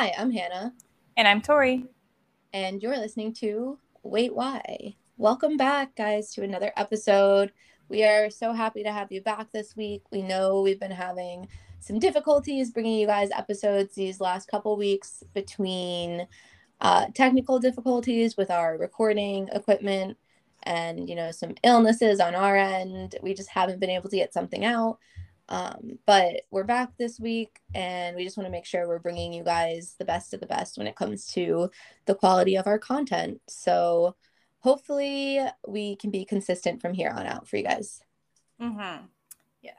Hi, I'm Hannah. And I'm Tori. And you're listening to Wait Why. Welcome back, guys, to another episode. We are so happy to have you back this week. We know we've been having some difficulties bringing you guys episodes these last couple weeks between uh, technical difficulties with our recording equipment and you know some illnesses on our end we just haven't been able to get something out um, but we're back this week and we just want to make sure we're bringing you guys the best of the best when it comes to the quality of our content. So hopefully we can be consistent from here on out for you guys. Mm-hmm. yes.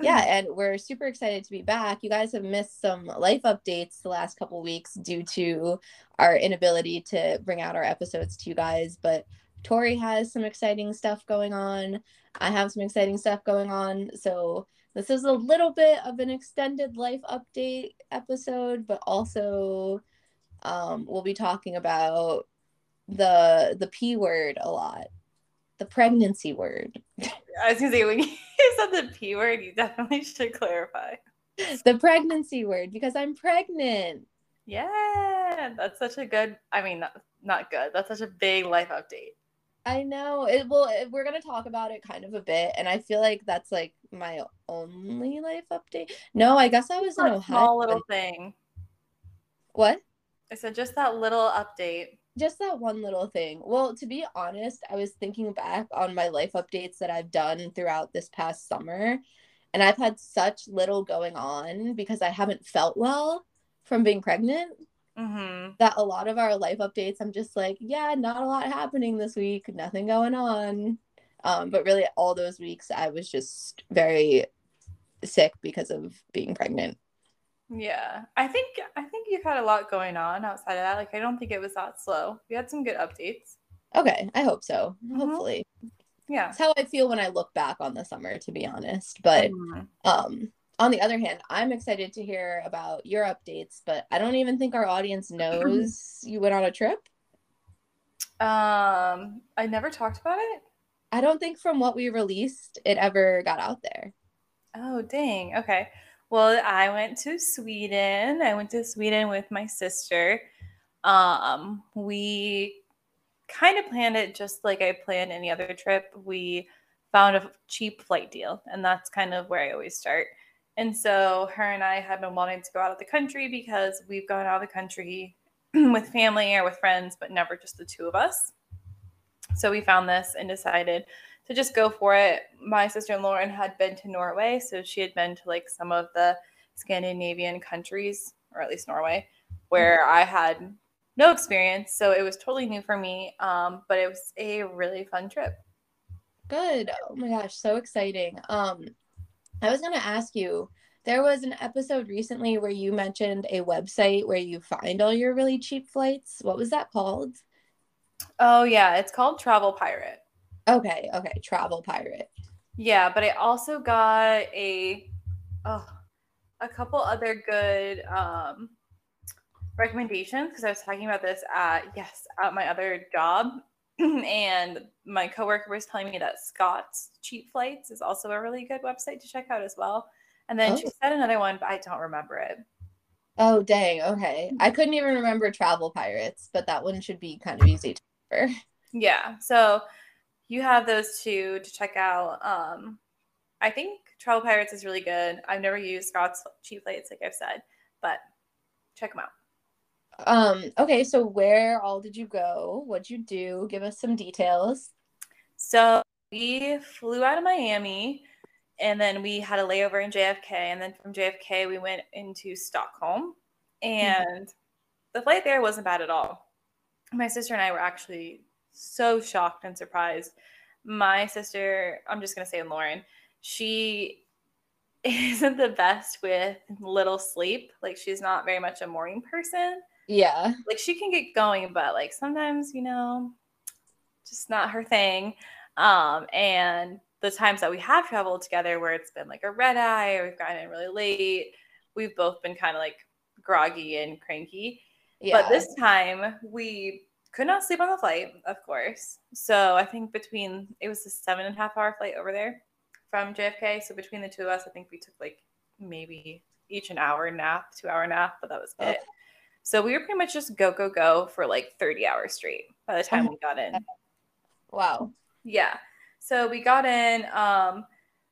Yeah and we're super excited to be back. You guys have missed some life updates the last couple weeks due to our inability to bring out our episodes to you guys but tori has some exciting stuff going on. I have some exciting stuff going on. So this is a little bit of an extended life update episode but also um, we'll be talking about the the p word a lot the pregnancy word. I was gonna say when you said the p word you definitely should clarify. The pregnancy word because i'm pregnant. Yeah that's such a good i mean not, not good that's such a big life update i know it will eh, we're gonna talk about it kind of a bit and i feel like that's like my only life update. No i guess i was in a small little thing. What? I said just that little update. Just that one little thing. Well, to be honest, I was thinking back on my life updates that I've done throughout this past summer, and I've had such little going on because I haven't felt well from being pregnant. Mm-hmm. That a lot of our life updates, I'm just like, yeah, not a lot happening this week, nothing going on. Um, but really, all those weeks, I was just very sick because of being pregnant. Yeah, I think I think you've had a lot going on outside of that. Like, I don't think it was that slow. We had some good updates. Okay, I hope so. Mm-hmm. Hopefully, yeah. That's how I feel when I look back on the summer, to be honest. But mm-hmm. um, on the other hand, I'm excited to hear about your updates. But I don't even think our audience knows you went on a trip. Um, I never talked about it. I don't think from what we released, it ever got out there. Oh, dang. Okay. Well, I went to Sweden. I went to Sweden with my sister. Um, we kind of planned it just like I planned any other trip. We found a cheap flight deal, and that's kind of where I always start. And so her and I had been wanting to go out of the country because we've gone out of the country with family or with friends, but never just the two of us. So we found this and decided to just go for it. My sister in Lauren had been to Norway, so she had been to like some of the Scandinavian countries, or at least Norway, where I had no experience. So it was totally new for me, um, but it was a really fun trip. Good. Oh my gosh, so exciting. Um, I was gonna ask you. There was an episode recently where you mentioned a website where you find all your really cheap flights. What was that called? Oh yeah, it's called Travel Pirate. Okay, okay, Travel Pirate. Yeah, but I also got a oh, a couple other good um recommendations because I was talking about this at yes, at my other job and my coworker was telling me that Scott's Cheap Flights is also a really good website to check out as well. And then oh. she said another one, but I don't remember it. Oh dang, okay. I couldn't even remember Travel Pirates, but that one should be kind of easy to remember. Yeah. So you have those two to check out. Um, I think Travel Pirates is really good. I've never used Scott's cheap flights, like I've said, but check them out. Um, okay, so where all did you go? What'd you do? Give us some details. So we flew out of Miami and then we had a layover in JFK. And then from JFK, we went into Stockholm. And mm-hmm. the flight there wasn't bad at all. My sister and I were actually so shocked and surprised. My sister, I'm just going to say Lauren, she isn't the best with little sleep. Like she's not very much a morning person. Yeah. Like she can get going, but like sometimes, you know, just not her thing. Um, and the times that we have traveled together where it's been like a red eye or we've gotten in really late, we've both been kind of like groggy and cranky. Yeah. But this time we could not sleep on the flight, of course. So I think between it was a seven and a half hour flight over there from JFK. So between the two of us, I think we took like maybe each an hour nap, two hour nap, but that was it. So we were pretty much just go, go, go for like 30 hours straight by the time we got in. Wow. Yeah. So we got in, um,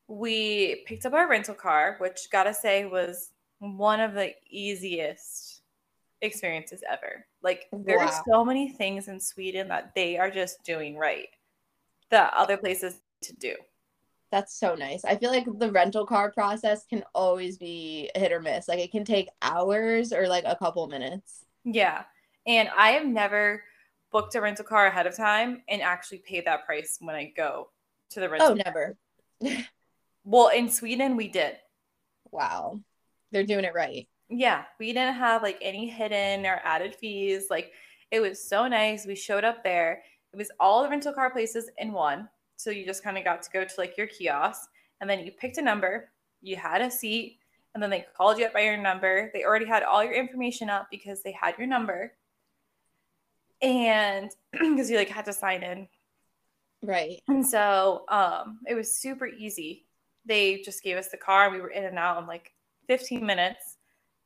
we picked up our rental car, which gotta say was one of the easiest experiences ever. Like there Wow. are so many things in Sweden that they are just doing right that other places to do. That's so nice. I feel like the rental car process can always be hit or miss. Like it can take hours or like a couple minutes. Yeah. And I have never booked a rental car ahead of time and actually paid that price when I go to the oh, rental. Oh, never. Well, in Sweden we did. Wow. They're doing it right. Yeah, we didn't have like any hidden or added fees. Like it was so nice. We showed up there. It was all the rental car places in one. So you just kind of got to go to like your kiosk and then you picked a number, you had a seat, and then they called you up by your number. They already had all your information up because they had your number. And because you like had to sign in. Right. And so um, it was super easy. They just gave us the car. And we were in and out in like 15 minutes.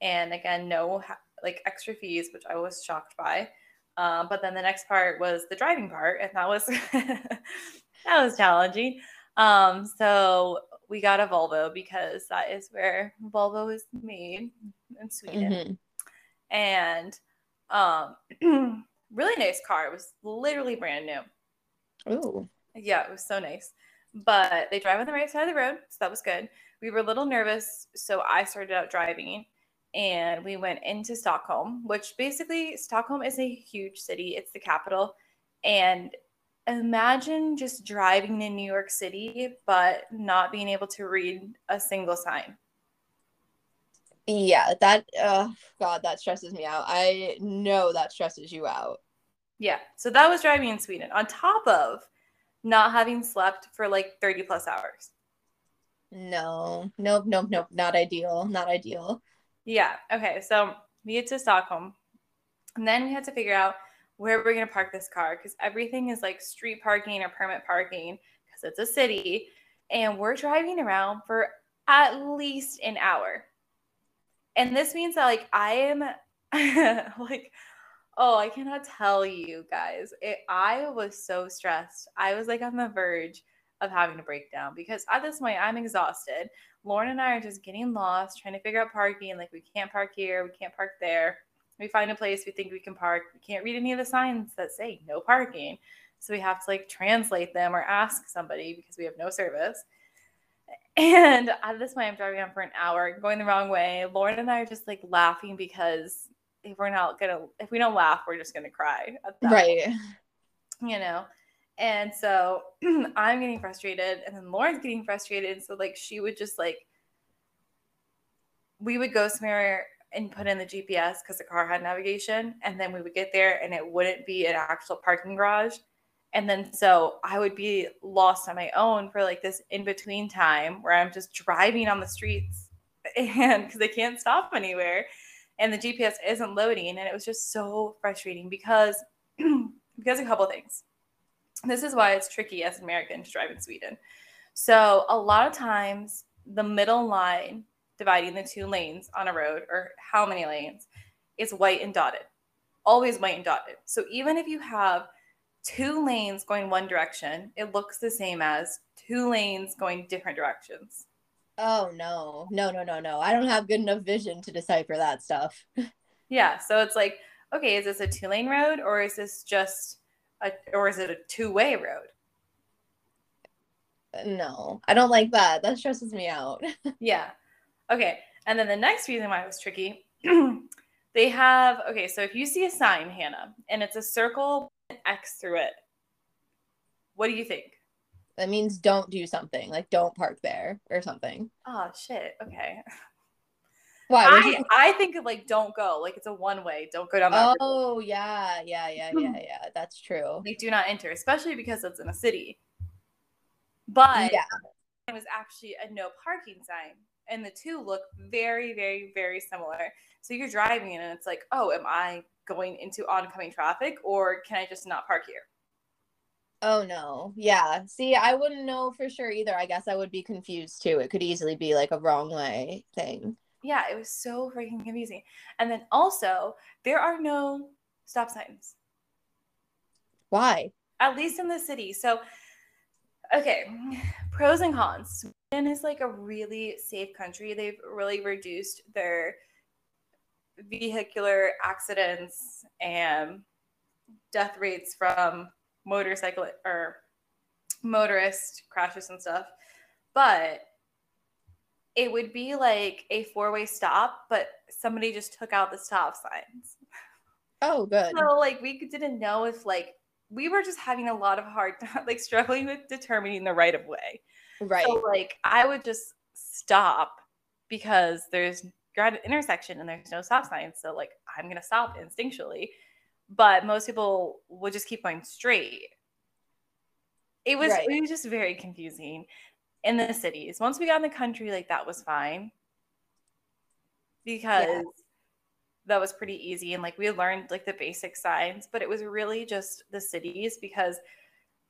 And again, no like extra fees, which I was shocked by. Um, but then the next part was the driving part, and that was that was challenging. Um, so we got a Volvo because that is where Volvo is made in Sweden. Mhm. and um really nice car. It was literally brand new. Oh. yeah it was so nice. But they drive on the right side of the road so that was good. We were a little nervous so i started out driving and we went into stockholm which basically stockholm is a huge city. It's the capital. And imagine just driving in new york city but not being able to read a single sign Yeah, that uh God, that stresses me out. I know that stresses you out. Yeah. So that was driving in Sweden on top of not having slept for like 30 plus hours. No, nope, nope, nope. Not ideal. Not ideal. Yeah. Okay. So we get to Stockholm. And then we had to figure out where are we're going to park this car because everything is like street parking or permit parking because it's a city. And we're driving around for at least an hour. And this means that like I am like, oh, I cannot tell you guys. It, I was so stressed. I was like on the verge of having a breakdown because at this point I'm exhausted. Lauren and I are just getting lost, trying to figure out parking. Like we can't park here, we can't park there. We find a place we think we can park. We can't read any of the signs that say no parking. So we have to like translate them or ask somebody because we have no service. And at this point, I'm driving on for an hour, going the wrong way. Lauren and I are just like laughing because if we're not gonna, if we don't laugh, we're just gonna cry. At that Right. you know and so i'm getting frustrated and then lauren's getting frustrated so like she would just like we would go somewhere and put in the gps because the car had navigation and then we would get there and it wouldn't be an actual parking garage and then so i would be lost on my own for like this in between time where i'm just driving on the streets and because i can't stop anywhere and the gps isn't loading and it was just so frustrating because because a couple things this is why it's tricky as an American to drive in Sweden. So a lot of times the middle line dividing the two lanes on a road or how many lanes is white and dotted. Always white and dotted. So even if you have two lanes going one direction, it looks the same as two lanes going different directions. Oh no. No, no, no, no. I don't have good enough vision to decipher that stuff. Yeah, so it's like, okay, is this a two lane road or is this just a or is it a two way road? No. I don't like that. That stresses me out. Yeah. Okay. And then the next reason why it was tricky, they have okay, so if you see a sign, Hannah, and it's a circle an X through it, what do you think? That means don't do something. Like don't park there or something. Oh shit. Okay. Why? I, think? I think of like don't go. Like it's a one way. Don't go down that oh, road. Oh yeah, yeah, yeah, yeah, yeah. That's true. Like do not enter, especially because it's in a city. But Yeah. it was actually a no parking sign. And the two look very, very, very similar. So you're driving and it's like, oh, am I going into oncoming traffic or can I just not park here? Oh no. Yeah. See, I wouldn't know for sure either. I guess I would be confused too. It could easily be like a wrong way thing. Yeah, it was so freaking confusing. And then also, there are no stop signs. Why? At least in the city. So, okay, pros and cons. Is like a really safe country. They've really reduced their vehicular accidents and death rates from motorcycle or motorist crashes and stuff. But it would be like a four way stop, but somebody just took out the stop signs. Oh, good. So like we didn't know if like we were just having a lot of hard like struggling with determining the right of way. Right. So like I would just stop because there's you're at an intersection and there's no stop sign. So like I'm gonna stop instinctually. But most people would just keep going straight. It was Right. it was just very confusing in the cities. Once we got in the country, like that was fine. Because that was pretty easy and like we learned like the basic signs, but it was really just the cities because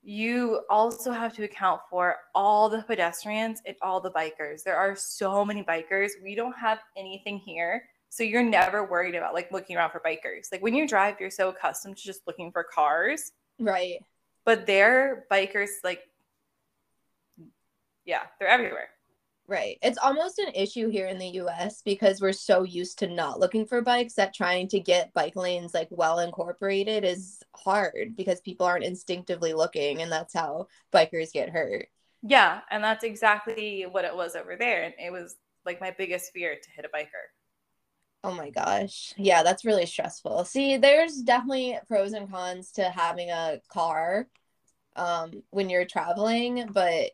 you also have to account for all the pedestrians and all the bikers. There are so many bikers. We don't have anything here. So you're never worried about like looking around for bikers. Like when you drive, you're so accustomed to just looking for cars, Right. but they're bikers like yeah, they're everywhere. Right. It's almost an issue here in the US because we're so used to not looking for bikes that trying to get bike lanes like well incorporated is hard because people aren't instinctively looking and that's how bikers get hurt. Yeah, and that's exactly what it was over there and it was like my biggest fear to hit a biker. Oh my gosh. Yeah, that's really stressful. See, there's definitely pros and cons to having a car um when you're traveling, but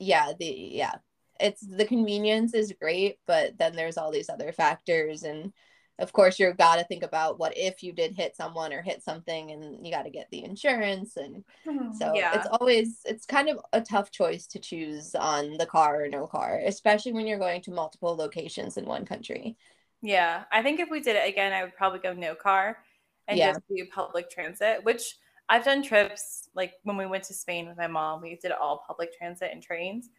yeah, the yeah. It's the convenience is great, but then there's all these other factors and of course you've got to think about what if you did hit someone or hit something and you got to get the insurance and mm-hmm. so yeah. it's always it's kind of a tough choice to choose on the car or no car, especially when you're going to multiple locations in one country. Yeah, I think if we did it again, I would probably go no car and Yeah. just do public transit, which I've done trips like when we went to Spain with my mom, we did all public transit and trains.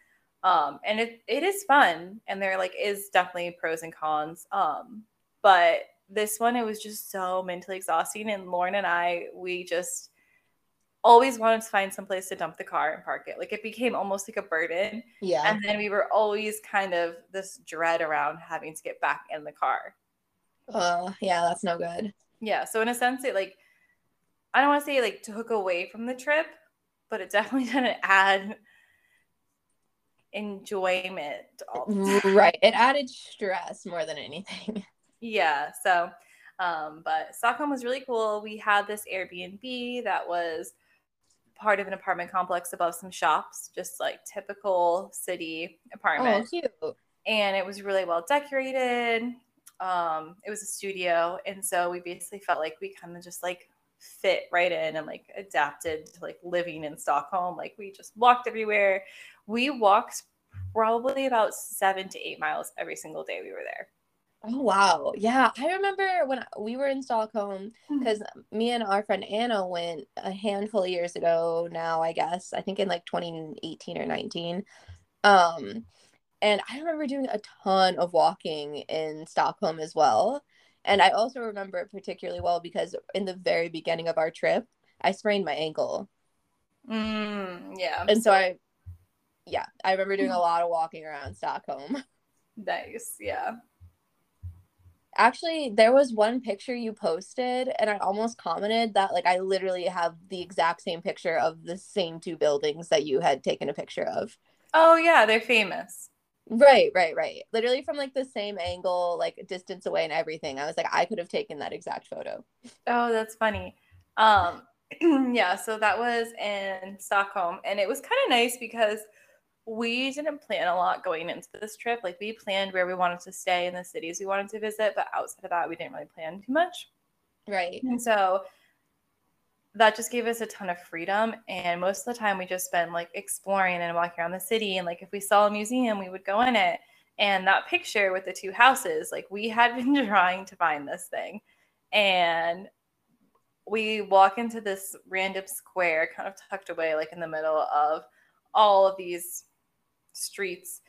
Um, and it, it is fun and there like is definitely pros and cons. Um, but this one it was just so mentally exhausting and Lauren and I we just always wanted to find some place to dump the car and park it. Like it became almost like a burden. Yeah. And then we were always kind of this dread around having to get back in the car. Uh, yeah, that's no good. Yeah. So in a sense, it like I don't want to say like took away from the trip, but it definitely didn't add enjoyment. All the time. Right. It added stress more than anything. yeah. So, um, but Stockholm was really cool. We had this Airbnb that was part of an apartment complex above some shops, just like typical city Oh, apartment. cute. and it was really well decorated. Um, it was a studio, and so we basically felt like we kind of just like fit right in and like adapted to like living in Stockholm. Like we just walked everywhere. We walked probably about seven to eight miles every single day we were there. Oh, wow. Yeah. I remember when we were in Stockholm because me and our friend Anna went a handful of years ago now, I guess. I think in like 2018 or 19. Um, and I remember doing a ton of walking in Stockholm as well. And I also remember it particularly well because in the very beginning of our trip, I sprained my ankle. Mm, yeah. And so I, yeah, I remember doing a lot of walking around Stockholm. nice. Yeah. Actually, there was one picture you posted, and I almost commented that like I literally have the exact same picture of the same two buildings that you had taken a picture of. Oh yeah, they're famous. Right, right, right. Literally from like the same angle, like distance away and everything. I was like, I could have taken that exact photo. Oh, that's funny. Um, yeah, so that was in Stockholm, and it was kind of nice because we didn't plan a lot going into this trip. Like we planned where we wanted to stay in the cities we wanted to visit, but outside of that, we didn't really plan too much. Right. And so that just gave us a ton of freedom. And most of the time, we just spent like exploring and walking around the city. And like if we saw a museum, we would go in it. And that picture with the two houses, like we had been trying to find this thing. And we walk into this random square, kind of tucked away, like in the middle of all of these streets.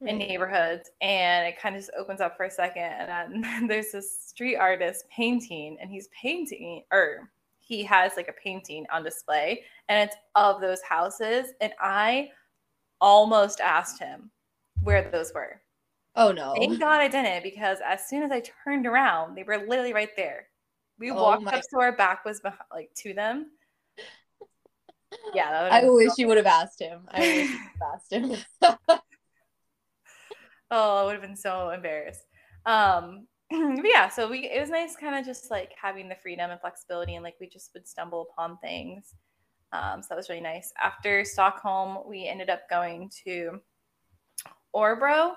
and hmm. neighborhoods and it kind of just opens up for a second and then there's this street artist painting and he's painting or he has like a painting on display and it's of those houses and i almost asked him where those were Oh no. thank god i didn't because as soon as i turned around they were literally right there we Oh walked up so our back was behind, like to them yeah I wish so you would have asked him. I wish you would have asked him. Oh, I would have been so embarrassed. Um, but yeah, so we it was nice kind of just like having the freedom and flexibility and like we just would stumble upon things. Um, so that was really nice. After Stockholm, we ended up going to Orbro,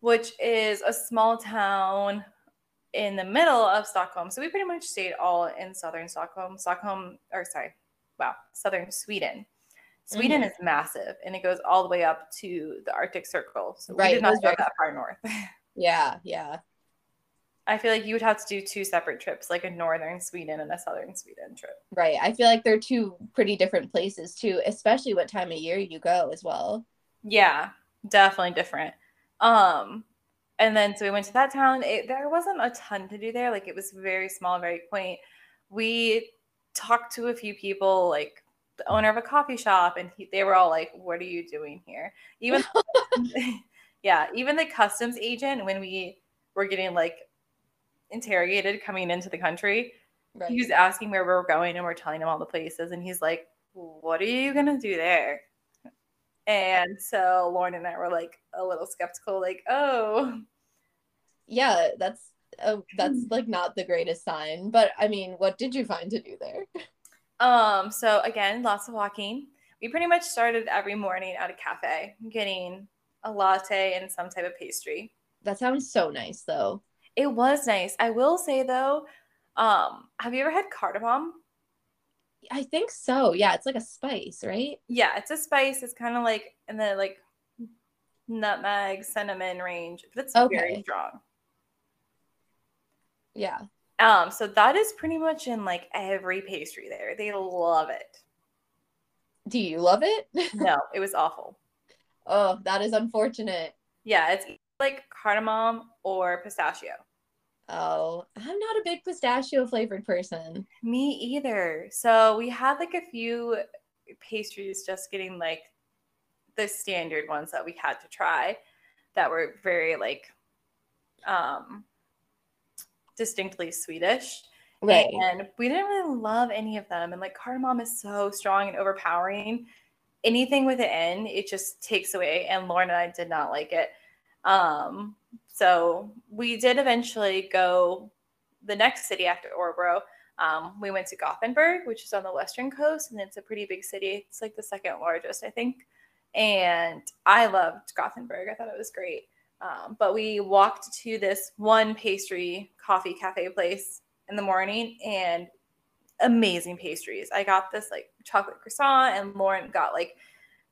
which is a small town in the middle of Stockholm. So we pretty much stayed all in southern Stockholm. Stockholm, or sorry, wow, southern Sweden. Sweden is massive and it goes all the way up to the Arctic Circle. So we Right, did not go very that far north. yeah, yeah. I feel like you would have to do two separate trips, like a northern Sweden and a southern Sweden trip. Right. I feel like they're two pretty different places too, especially what time of year you go as well. Yeah, definitely different. Um, and then so we went to that town. It, there wasn't a ton to do there. Like it was very small, very quaint. We talked to a few people, like the owner of a coffee shop, and he, they were all like, "What are you doing here?" Even yeah, even the customs agent when we were getting like interrogated coming into the country, Right. he was asking where we were going, and we're telling him all the places, and he's like, "What are you gonna do there?" And so Lauren and I were like a little skeptical, like, "Oh, yeah, that's uh, that's like not the greatest sign. But I mean, what did you find to do there? Um, so again, lots of walking. We pretty much started every morning at a cafe, getting a latte and some type of pastry. That sounds so nice though. It was nice. I will say though, um, have you ever had cardamom? I think so. Yeah, it's like a spice, right? Yeah, it's a spice. It's kind of like in the like nutmeg, cinnamon range, but it's very strong. Yeah. Um, so that is pretty much in like every pastry there. They love it. Do you love it? No, it was awful. oh, that is unfortunate. Yeah, it's like cardamom or pistachio. Oh, I'm not a big pistachio flavored person. Me either. So we had like a few pastries just getting like the standard ones that we had to try that were very like um distinctly Swedish. Right. And we didn't really love any of them. And like cardamom is so strong and overpowering. Anything with an N, it just takes away. And Lauren and I did not like it. Um, so we did eventually go the next city after Orbro. Um, we went to Gothenburg, which is on the western coast, and it's a pretty big city. It's like the second largest, I think. And I loved Gothenburg. I thought it was great. Um, but we walked to this one pastry coffee cafe place in the morning and amazing pastries. I got this like chocolate croissant, and Lauren got like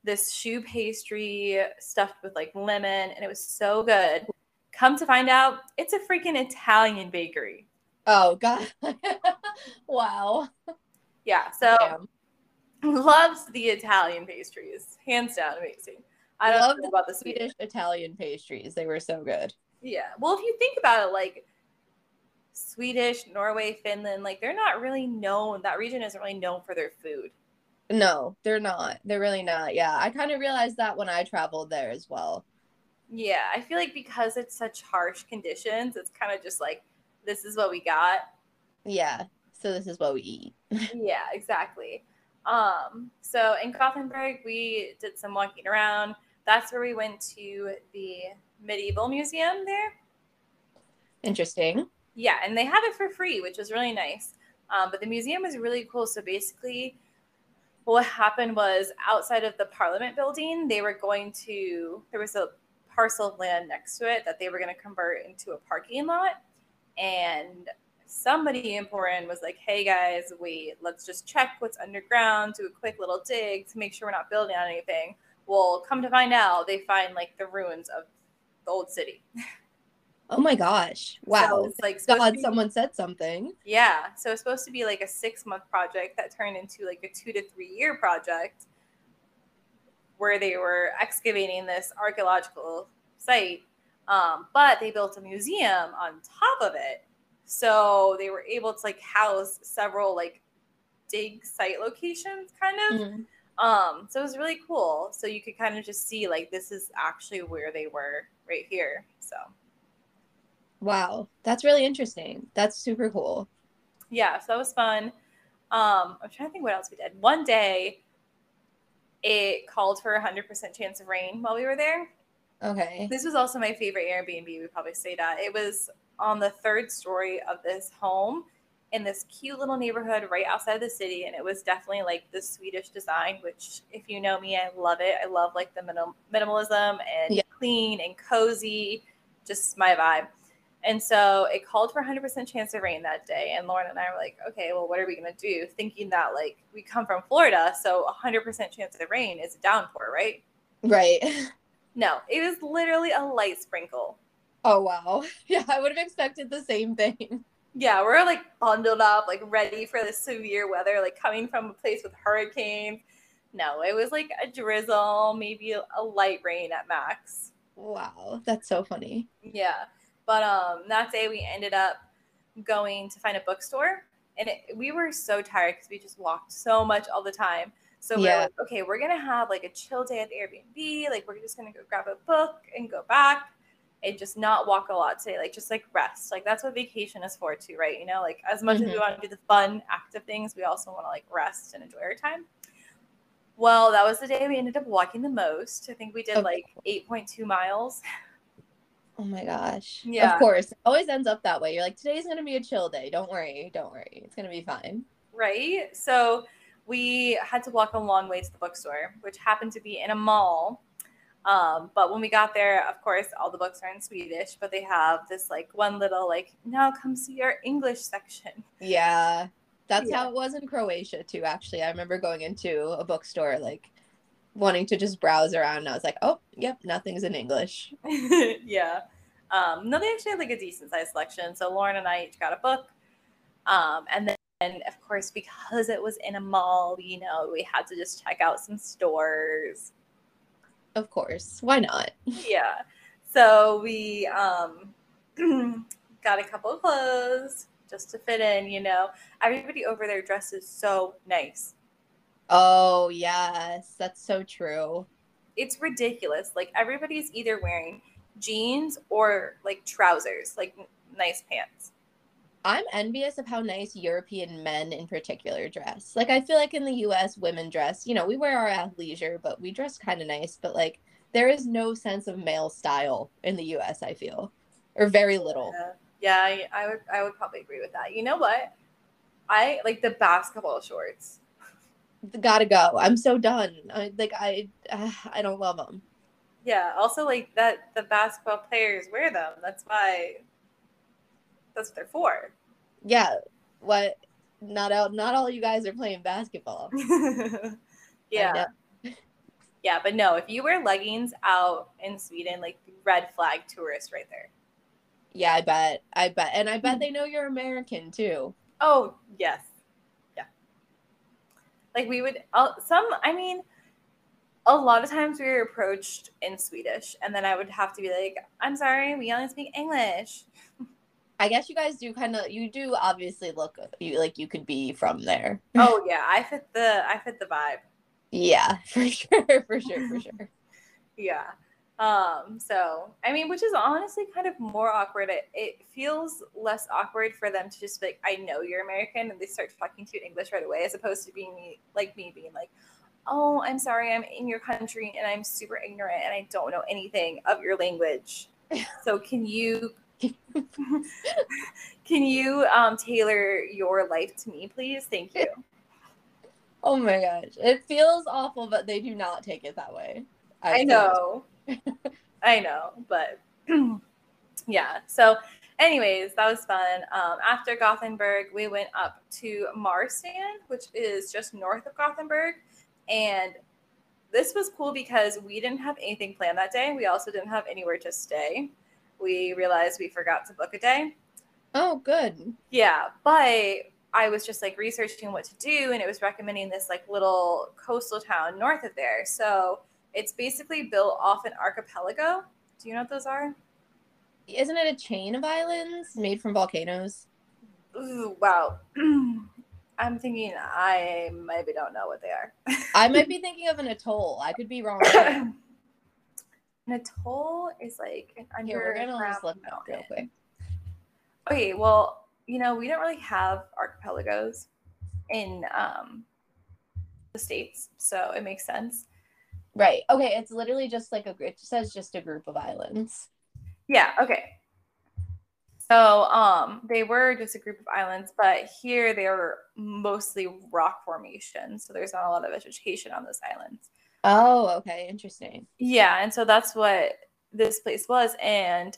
this choux pastry stuffed with like lemon, and it was so good. Come to find out, it's a freaking Italian bakery. Oh god. wow. Yeah, so Damn. loves the Italian pastries, hands down, amazing. I don't Love the about the Swedish. Swedish Italian pastries. They were so good. Yeah, well, if you think about it, like Swedish, Norway, Finland, like they're not really known. That region isn't really known for their food. No, they're not. They're really not. Yeah. I kind of realized that when I traveled there as well. Yeah, I feel like because it's such harsh conditions, it's kind of just like this is what we got. Yeah. So this is what we eat. yeah, exactly. Um, so in Gothenburg, we did some walking around. That's where we went to the medieval museum there. Interesting. Yeah, and they have it for free, which was really nice. Um, but the museum is really cool. So basically, what happened was outside of the Parliament building, they were going to, there was a parcel of land next to it that they were going to convert into a parking lot. And somebody important was like, hey guys, wait, let's just check what's underground, do a quick little dig to make sure we're not building on anything. Well, come to find out, they find like the ruins of the old city. Oh my gosh. So Wow. it's like God, be- someone said something. Yeah. So it's supposed to be like a six month project that turned into like a two to three year project. where they were excavating this archaeological site, um, but they built a museum on top of it. So they were able to like house several like dig site locations, kind of. Mhm. Um, so it was really cool. So you could kind of just see like this is actually where they were right here. So Wow, that's really interesting. That's super cool. yeah, so that was fun. Um, I'm trying to think what else we did. One day it called for a hundred percent chance of rain while we were there. Okay. This was also my favorite Airbnb. We probably stayed at. It was on the third story of this home in this cute little neighborhood right outside of the city, and it was definitely like the Swedish design. Which, if you know me, I love it. I love like the minim- minimalism and Yeah. clean and cozy, just my vibe. And so it called for 100% chance of rain that day. And Lauren and I were like, okay, well, what are we going to do? Thinking that like we come from Florida, so 100% chance of rain is a downpour, right? Right. No, it was literally a light sprinkle. Oh wow. Yeah, I would have expected the same thing. Yeah, we're like bundled up, like ready for the severe weather, like coming from a place with hurricanes. No, it was like a drizzle, maybe a, light rain at max. Wow, that's so funny. Yeah, but um, that day we ended up going to find a bookstore, and it, we were so tired because we just walked so much all the time. So we're Yeah. like, okay, we're gonna have like a chill day at the Airbnb. Like we're just gonna go grab a book and go back, and just not walk a lot today. Like just like rest. Like that's what vacation is for too, right? You know, like as much as we Mhm. want to do the fun, active things, we also want to like rest and enjoy our time. Well, that was the day we ended up walking the most. I think we did Of like 8.2 miles. Oh my gosh. Yeah. Of course. It always ends up that way. You're like, today's gonna be a chill day. Don't worry. Don't worry. It's gonna be fine. right? So we had to walk a long way to the bookstore, which happened to be in a mall. Um, but when we got there, of course, all the books are in Swedish, but they have this like one little like, now come see our English section. Yeah. That's Yeah. how it was in Croatia too, actually. I remember going into a bookstore like wanting to just browse around and I was like, oh, yep, nothing's in English. yeah. Um, no, they actually had like a decent sized selection. So Lauren and I each got a book. Um, and then, and of course, because it was in a mall, you know, we had to just check out some stores. Of course. Why not? yeah. So we um got a couple of clothes just to fit in, you know. Everybody over there dresses so nice. Oh yes, that's so true. It's ridiculous. Like everybody's either wearing jeans or like trousers, like n- nice pants. I'm envious of how nice European men in particular dress. Like I feel like in the US women dress, you know, we wear our athleisure, but we dress kind of nice, but like there is no sense of male style in the US, I feel. Or very little. Yeah, yeah I, I would I would probably agree with that. You know what? I like the basketball shorts. Gotta go. I'm so done. I like I uh, I don't love them. Yeah. Also, like that the basketball players wear them. That's why. That's what they're for. Yeah. What not out not all you guys are playing basketball. yeah. Yeah, but no, if you wear leggings out in Sweden, like red flag tourist right there. Yeah, I bet. I bet. And I bet they know you're American too. Oh, yes. Yeah. Like we would uh, some I mean a lot of times we were approached in Swedish and then I would have to be like, "I'm sorry, we only speak English." I guess you guys do kind of you do obviously look you like you could be from there. oh, yeah, I fit the I fit the vibe. Yeah, for sure, for sure, for sure. Yeah. Um, so I mean, which is honestly kind of more awkward. It, it feels less awkward for them to just be like, I know you're American, and they start talking to you in English right away, as opposed to being me, like me being like, Oh, I'm sorry, I'm in your country and I'm super ignorant and I don't know anything of your language. So can you can you um, tailor your life to me, please? Thank you. Oh my gosh, it feels awful, but they do not take it that way. I know. I know, but yeah. So, anyways, that was fun. Um, after Gothenburg, we went up to Marstrand, which is just north of Gothenburg. And this was cool because we didn't have anything planned that day. We also didn't have anywhere to stay. We realized we forgot to book a day. Oh, good. Yeah, but I was just like researching what to do, and it was recommending this like little coastal town north of there. So It's basically built off an archipelago. Do you know what those are? Isn't it a chain of islands made from volcanoes? Ooh, wow. I'm thinking I maybe don't know what they are. I might be thinking of an atoll. I could be wrong. an is like an Here, we're gonna just look up real quick. Okay, well, you know, we don't really have archipelagos in um the states, so it makes sense. Right. Okay. It's literally just like a. It says just a group of islands. Yeah, okay. So um they were just a group of islands, but here they are mostly rock formation, so there's not a lot of vegetation on those islands. Oh, okay. Interesting. Yeah, and so that's what this place was. And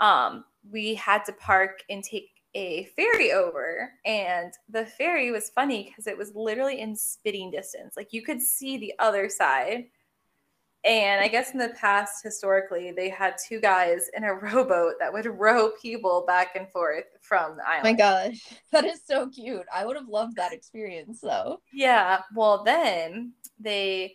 um, we had to park and take a ferry over. And the ferry was funny because it was literally in spitting distance. Like you could see the other side. And I guess in the past, historically, they had two guys in a rowboat that would row people back and forth from the Oh island. my gosh, that is so cute. I would have loved that experience though. Yeah. Well, then they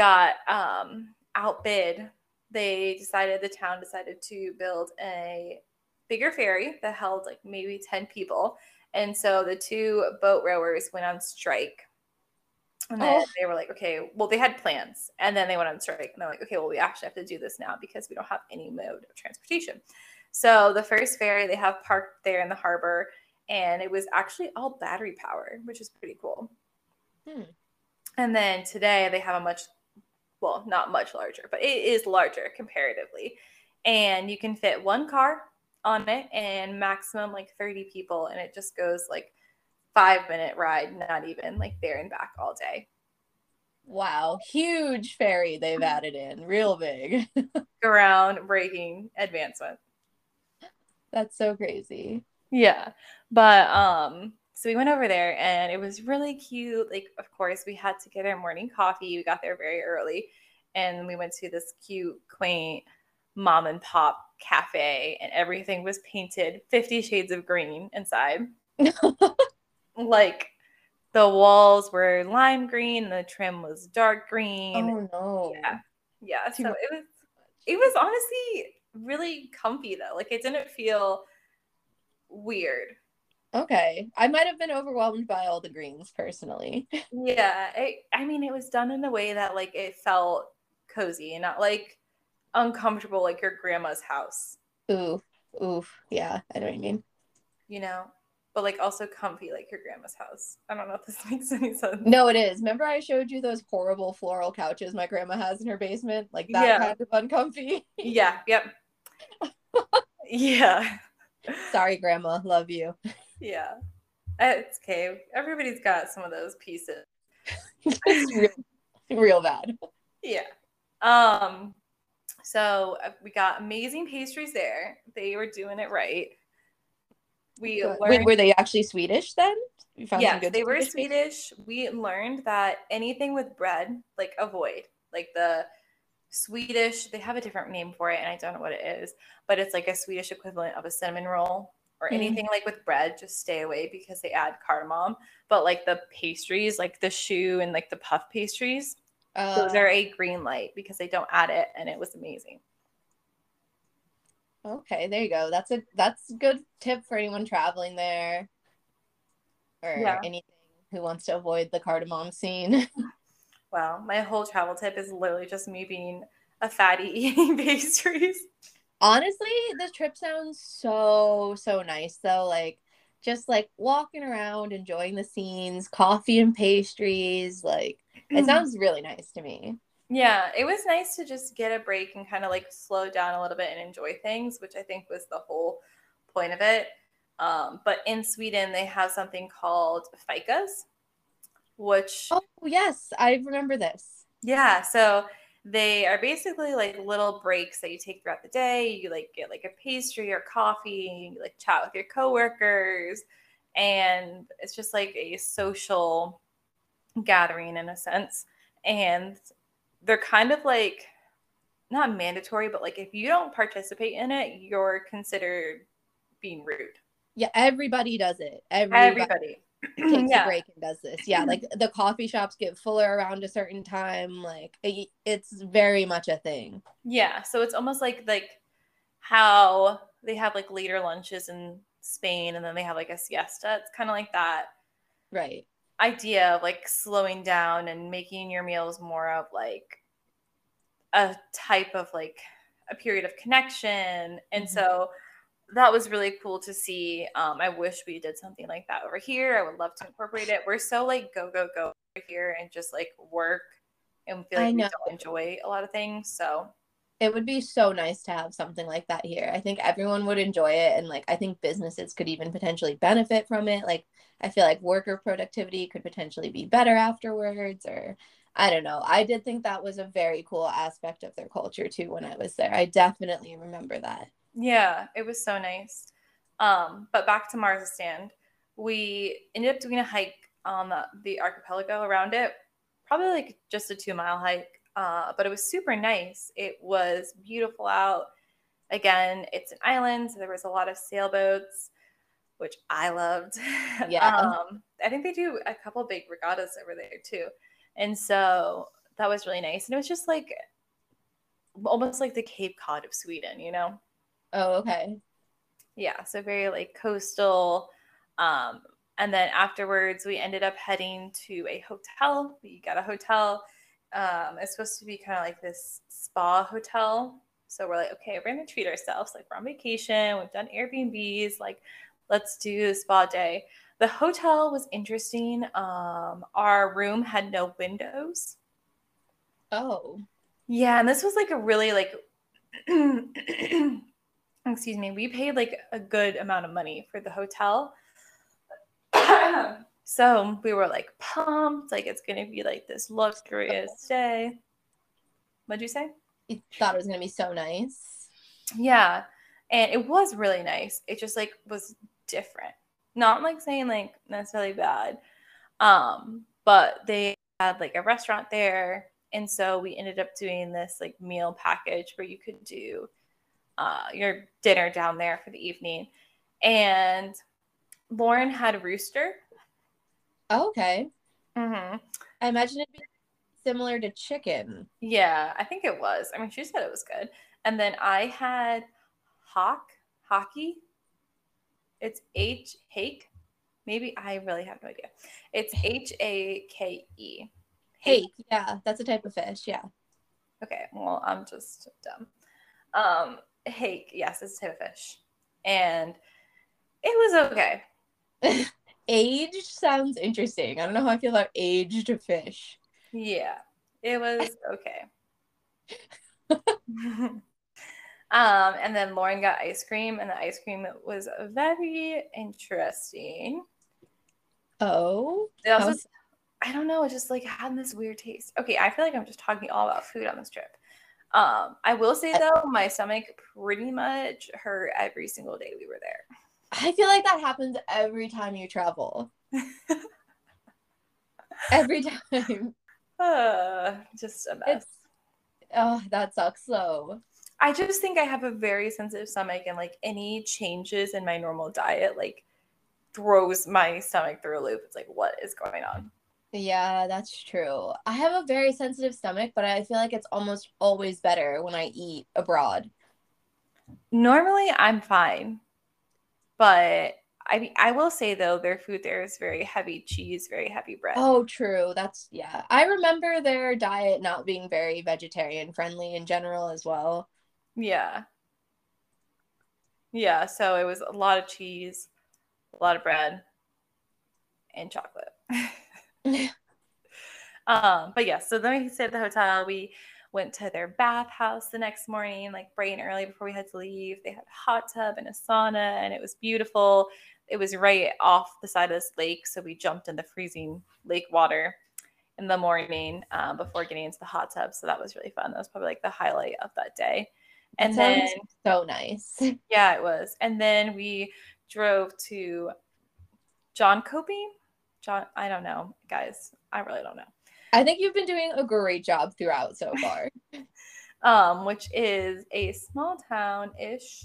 got um, outbid. They decided the town decided to build a bigger ferry that held like maybe 10 people. And so the two boat rowers went on strike. And then Oh. they were like, okay, well, they had plans. And then they went on strike. And they're like, okay, well, we actually have to do this now because we don't have any mode of transportation. So the first ferry they have parked there in the harbor. And it was actually all battery powered, which is pretty cool. Hmm. And then today they have a much, well, not much larger, but it is larger comparatively. And you can fit one car on it and maximum like 30 people. And it just goes like five minute ride, not even like there and back all day. Wow, huge ferry they've added in, real big. Groundbreaking advancement. That's so crazy. Yeah. But um so we went over there and it was really cute. Like of course we had to get our morning coffee. We got there very early and we went to this cute quaint mom and pop cafe and everything was painted 50 shades of green inside. like the walls were lime green, the trim was dark green. oh no. Yeah. Yeah. So it was it was honestly really comfy though. Like it didn't feel weird. Okay. I might have been overwhelmed by all the greens personally. Yeah. It, I mean, it was done in a way that like it felt cozy and not like uncomfortable like your grandma's house, Oof. Oof. Yeah, I know what you mean. you know? But like also comfy like your grandma's house. I don't know if this makes any sense. No, it is. Remember I showed you those horrible floral couches my grandma has in her basement? Like that Yeah. kind of uncomfy. Yeah. Yep. yeah. Sorry, grandma. Love you. Yeah. It's okay. Everybody's got some of those pieces. it's real, real bad. Yeah. Um so uh, we got amazing pastries there. They were doing it right. We Wait, were they actually Swedish then? You found some Yeah, they were Swedish? Swedish. We learned that anything with bread, like avoid. Like the Swedish, they have a different name for it and I don't know what it is, but it's like a Swedish equivalent of a cinnamon roll or Mhm. anything like with bread, just stay away because they add cardamom. But like the pastries, like the choux and like the puff pastries, those Uh, are a green light because they don't add it and it was amazing. okay, there you go. That's a that's a good tip for anyone traveling there or Yeah. anything who wants to avoid the cardamom scene. well, my whole travel tip is literally just me being a fatty eating pastries. Honestly, the trip sounds so so nice though. Like just like walking around, enjoying the scenes, coffee and pastries. Like it sounds really nice to me. Yeah, it was nice to just get a break and kind of like slow down a little bit and enjoy things, which I think was the whole point of it. Um, but in Sweden, they have something called fikas, which Oh yes, I remember this. yeah, so they are basically like little breaks that you take throughout the day. You like get like a pastry or coffee, you like chat with your coworkers, and it's just like a social gathering in a sense. And they're kind of like not mandatory, but like if you don't participate in it, you're considered being rude. Yeah, everybody does it. Everybody. Everybody. Takes Yeah. a break and does this. Yeah, like the coffee shops get fuller around a certain time. Like it, it's very much a thing. Yeah, so it's almost like like how they have like later lunches in Spain and then they have like a siesta. It's kind of like that Right. idea of like slowing down and making your meals more of like a type of like a period of connection. And Mhm. so that was really cool to see. Um, I wish we did something like that over here. I would love to incorporate it. We're so like go go go over here and just like work and feel I like we don't enjoy a lot of things. So It would be so nice to have something like that here. I think everyone would enjoy it. And like, I think businesses could even potentially benefit from it. Like, I feel like worker productivity could potentially be better afterwards, or I don't know. I did think that was a very cool aspect of their culture too when I was there. I definitely remember that. Yeah, it was so nice. Um, but back to Marstrand, we ended up doing a hike on the, the archipelago around it, probably like just a two mile hike. Uh, but it was super nice. It was beautiful out. Again, it's an island, so there was a lot of sailboats, which I loved. Yeah. um, I think they do a couple big regattas over there too. And so that was really nice. And it was just like almost like the Cape Cod of Sweden, you know? Oh, okay. Yeah, so very like coastal. Um, and then afterwards, we ended up heading to a hotel. We got a hotel. Um, it's supposed to be kind of like this spa hotel. So we're like, okay, we're gonna treat ourselves. Like we're on vacation. We've done Airbnbs. Like, let's do a spa day. The hotel was interesting. Um, our room had no windows. Oh, Yeah, and this was like a really like excuse me, we paid like a good amount of money for the hotel. so we were like pumped, like it's gonna be like this luxurious day. What'd you say? you thought it was gonna be so nice. Yeah. And it was really nice. It just like was different. Not like saying like necessarily bad. Um, but they had like a restaurant there. And so we ended up doing this like meal package where you could do uh, your dinner down there for the evening. And Lauren had a rooster. Oh, okay. Mm-hmm. I imagine it'd be similar to chicken. Yeah, I think it was. I mean, she said it was good. And then I had hawk, hockey. It's H hake. Maybe I really have no idea. It's H A K E. Hake, yeah, that's a type of fish. Yeah. Okay, well, I'm just dumb. Um, hake, yes, it's a fish. And it was okay. Aged sounds interesting. I don't know how I feel about aged fish. Yeah, it was okay. um, and then Lauren got ice cream, and the ice cream was very interesting. Oh, It also, how's- I don't know, it just like had this weird taste. Okay, I feel like I'm just talking all about food on this trip. Um, I will say though, my stomach pretty much hurt every single day we were there. I feel like that happens every time you travel. every time. Uh, just a mess. It's oh, that sucks though. I just think I have a very sensitive stomach, and like any changes in my normal diet, like throws my stomach through a loop. It's like, what is going on? Yeah, that's true. I have a very sensitive stomach, but I feel like it's almost always better when I eat abroad. Normally, I'm fine, but I mean, I will say though, their food there is very heavy cheese, very heavy bread. Oh, true. That's yeah. I remember their diet not being very vegetarian friendly in general as well. Yeah. Yeah, so it was a lot of cheese, a lot of bread, and chocolate. um, but yeah, so then we stayed at the hotel. We went to their bathhouse the next morning, like bright and early before we had to leave. They had a hot tub and a sauna, and it was beautiful. It was right off the side of this lake, so we jumped in the freezing lake water in the morning um, before getting into the hot tub. So that was really fun. That was probably like the highlight of that day. And That then so nice. yeah, it was. And then we drove to Jönköping. John, I don't know, guys. I really don't know. I think you've been doing a great job throughout so far. Um, which is a small town ish,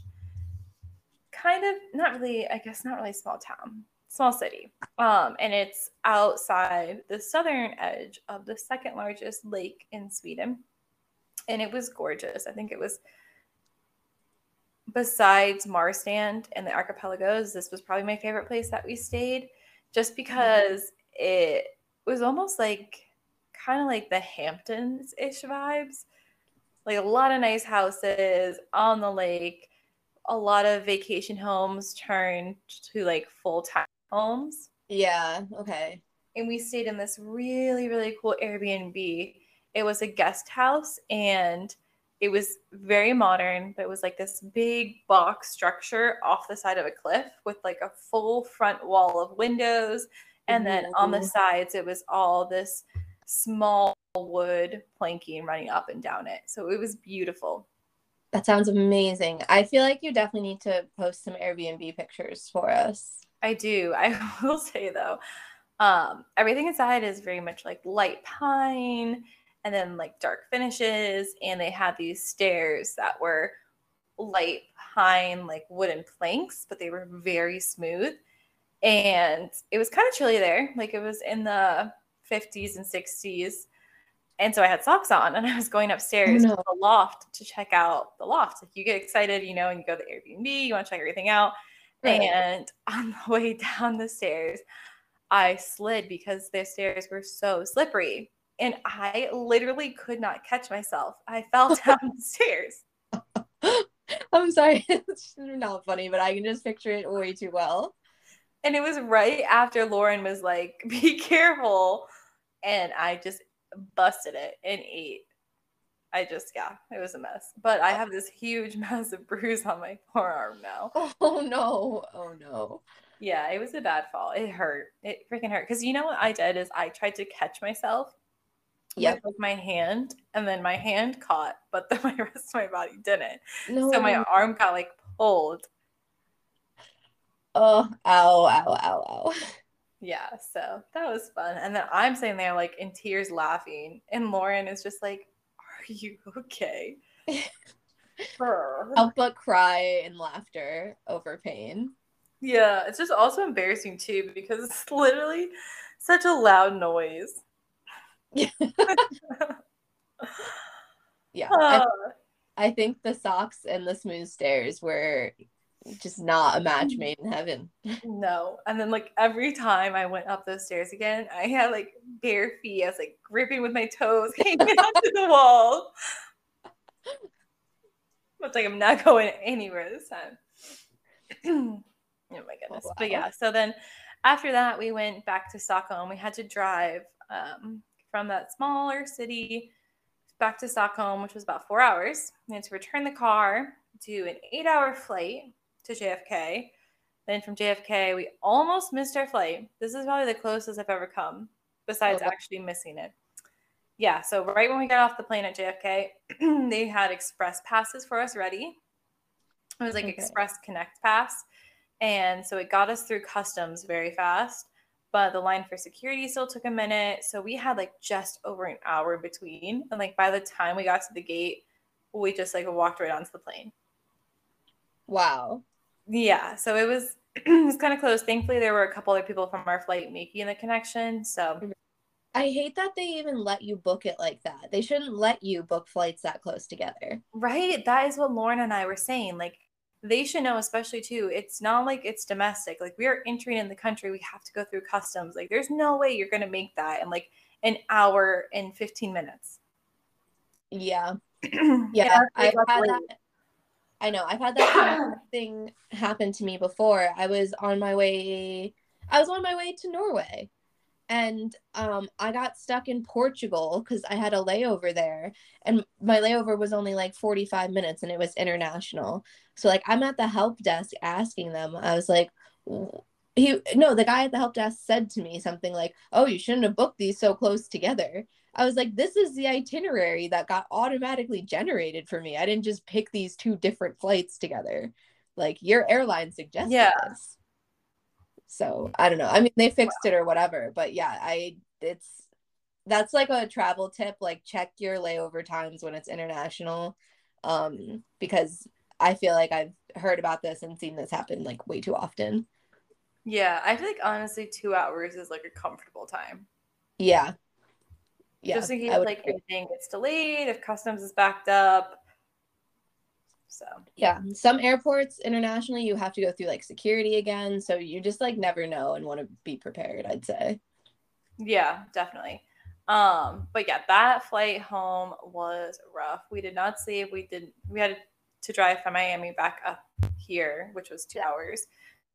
kind of not really, I guess not really small town. small city. Um, and it's outside the southern edge of the second largest lake in Sweden. And it was gorgeous. I think it was besides Marstrand and the archipelagos, this was probably my favorite place that we stayed just because it was almost like kind of like the Hamptons ish vibes. Like a lot of nice houses on the lake, a lot of vacation homes turned to like full time homes. Yeah, okay. And we stayed in this really, really cool Airbnb. It was a guest house and it was very modern, but it was like this big box structure off the side of a cliff with like a full front wall of windows. And then on the sides, it was all this small wood planking running up and down it. So it was beautiful. That sounds amazing. I feel like you definitely need to post some Airbnb pictures for us. I do. I will say though, um, everything inside is very much like light pine and then like dark finishes. And they had these stairs that were light pine, like wooden planks, but they were very smooth. And it was kind of chilly there. Like it was in the 50s and 60s. And so I had socks on and I was going upstairs oh, no. to the loft to check out the loft. Like you get excited, you know, and you go to the Airbnb, you want to check everything out. Right. And on the way down the stairs, I slid because the stairs were so slippery. And I literally could not catch myself. I fell down the stairs. I'm sorry. It's not funny, but I can just picture it way too well. And it was right after Lauren was like, be careful. And I just busted it and ate. I just, yeah, it was a mess. But I have this huge, massive bruise on my forearm now. Oh, no. Oh, no. Yeah, it was a bad fall. It hurt. It freaking hurt. Because you know what I did is I tried to catch myself yep. with my hand, and then my hand caught, but then my rest of my body didn't. No. So my arm got like pulled oh, ow, ow, ow, ow. Yeah, so that was fun. And then I'm sitting there like in tears laughing, and Lauren is just like, Are you okay? I'll but cry in laughter over pain. Yeah, it's just also embarrassing too because it's literally such a loud noise. Yeah. yeah. I, I think the socks and the smooth stairs were just not a match mm. made in heaven. No. And then like every time I went up those stairs again, I had like bare feet. I was like gripping with my toes, hanging onto the wall. Looks like I'm not going anywhere this time. oh my goodness. Oh, wow. But yeah, so then after that we went back to Stockholm. We had to drive um, from that smaller city back to Stockholm, which was about four hours. We had to return the car, do an eight hour flight to JFK. Then from JFK, we almost missed our flight. This is probably the closest I've ever come, besides oh, okay. actually missing it. Yeah, so right when we got off the plane at JFK, they had express passes for us ready. It was like okay. Express Connect Pass. And so it got us through customs very fast, but the line for security still took a minute. So we had like just over an hour between. And like by the time we got to the gate, we just like walked right onto the plane. Wow yeah, so it was it was kind of close. Thankfully, there were a couple other people from our flight making the connection. So I hate that they even let you book it like that. They shouldn't let you book flights that close together. Right. That is what Lauren and I were saying. Like they should know, especially too. It's not like it's domestic. Like we are entering in the country, we have to go through customs. Like there's no way you're gonna make that in like an hour and 15 minutes. Yeah. yeah. I've had that I know. I've had that thing happen to me before. I was on my way I was on my way to Norway and um I got stuck in Portugal cuz I had a layover there and my layover was only like 45 minutes and it was international. So like I'm at the help desk asking them. I was like he no, the guy at the help desk said to me something like, "Oh, you shouldn't have booked these so close together." I was like, this is the itinerary that got automatically generated for me. I didn't just pick these two different flights together. Like your airline suggested yeah. this. So I don't know. I mean, they fixed wow. it or whatever, but yeah, I it's that's like a travel tip. Like check your layover times when it's international, um, because I feel like I've heard about this and seen this happen like way too often. Yeah, I feel like honestly, two hours is like a comfortable time. Yeah. Yeah. Just in case like agree. anything gets delayed, if customs is backed up. So yeah. Some airports internationally, you have to go through like security again. So you just like never know and want to be prepared, I'd say. yeah, definitely. Um, but yeah, that flight home was rough. We did not sleep. We did we had to drive from Miami back up here, which was two hours.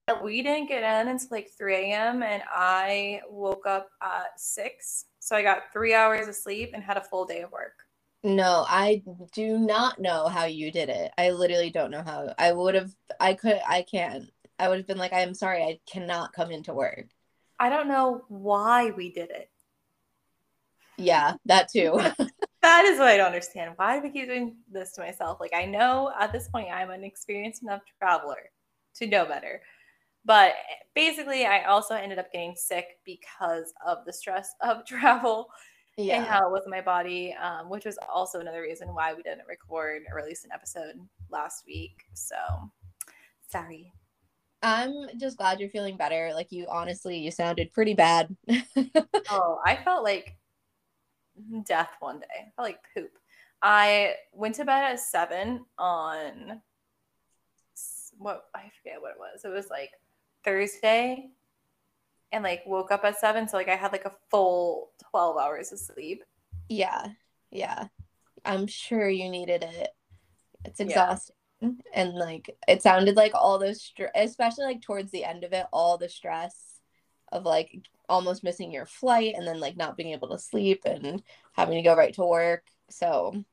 And we didn't get in until like 3 a.m. and I woke up at six. So I got three hours of sleep and had a full day of work. No, I do not know how you did it. I literally don't know how. I would have, I could, I can't. I would have been like, I'm sorry, I cannot come into work. I don't know why we did it. Yeah, that too. That is what I don't understand. Why do we keep doing this to myself? Like I know at this point I'm an experienced enough traveler to know better. But basically I also ended up getting sick because of the stress of travel and yeah. how it was in my body, um, which was also another reason why we didn't record or release an episode last week. So sorry. I'm just glad you're feeling better. Like you honestly, you sounded pretty bad. Oh, I felt like death one day. I felt like poop. I went to bed at seven on what I forget what it was. It was like Thursday, and like woke up at seven. So like I had like a full twelve hours of sleep. yeah. Yeah. I'm sure you needed it. It's Yeah. exhausting. And like it sounded like all those str- especially like towards the end of it, all the stress of like almost missing your flight and then like not being able to sleep and having to go right to work. So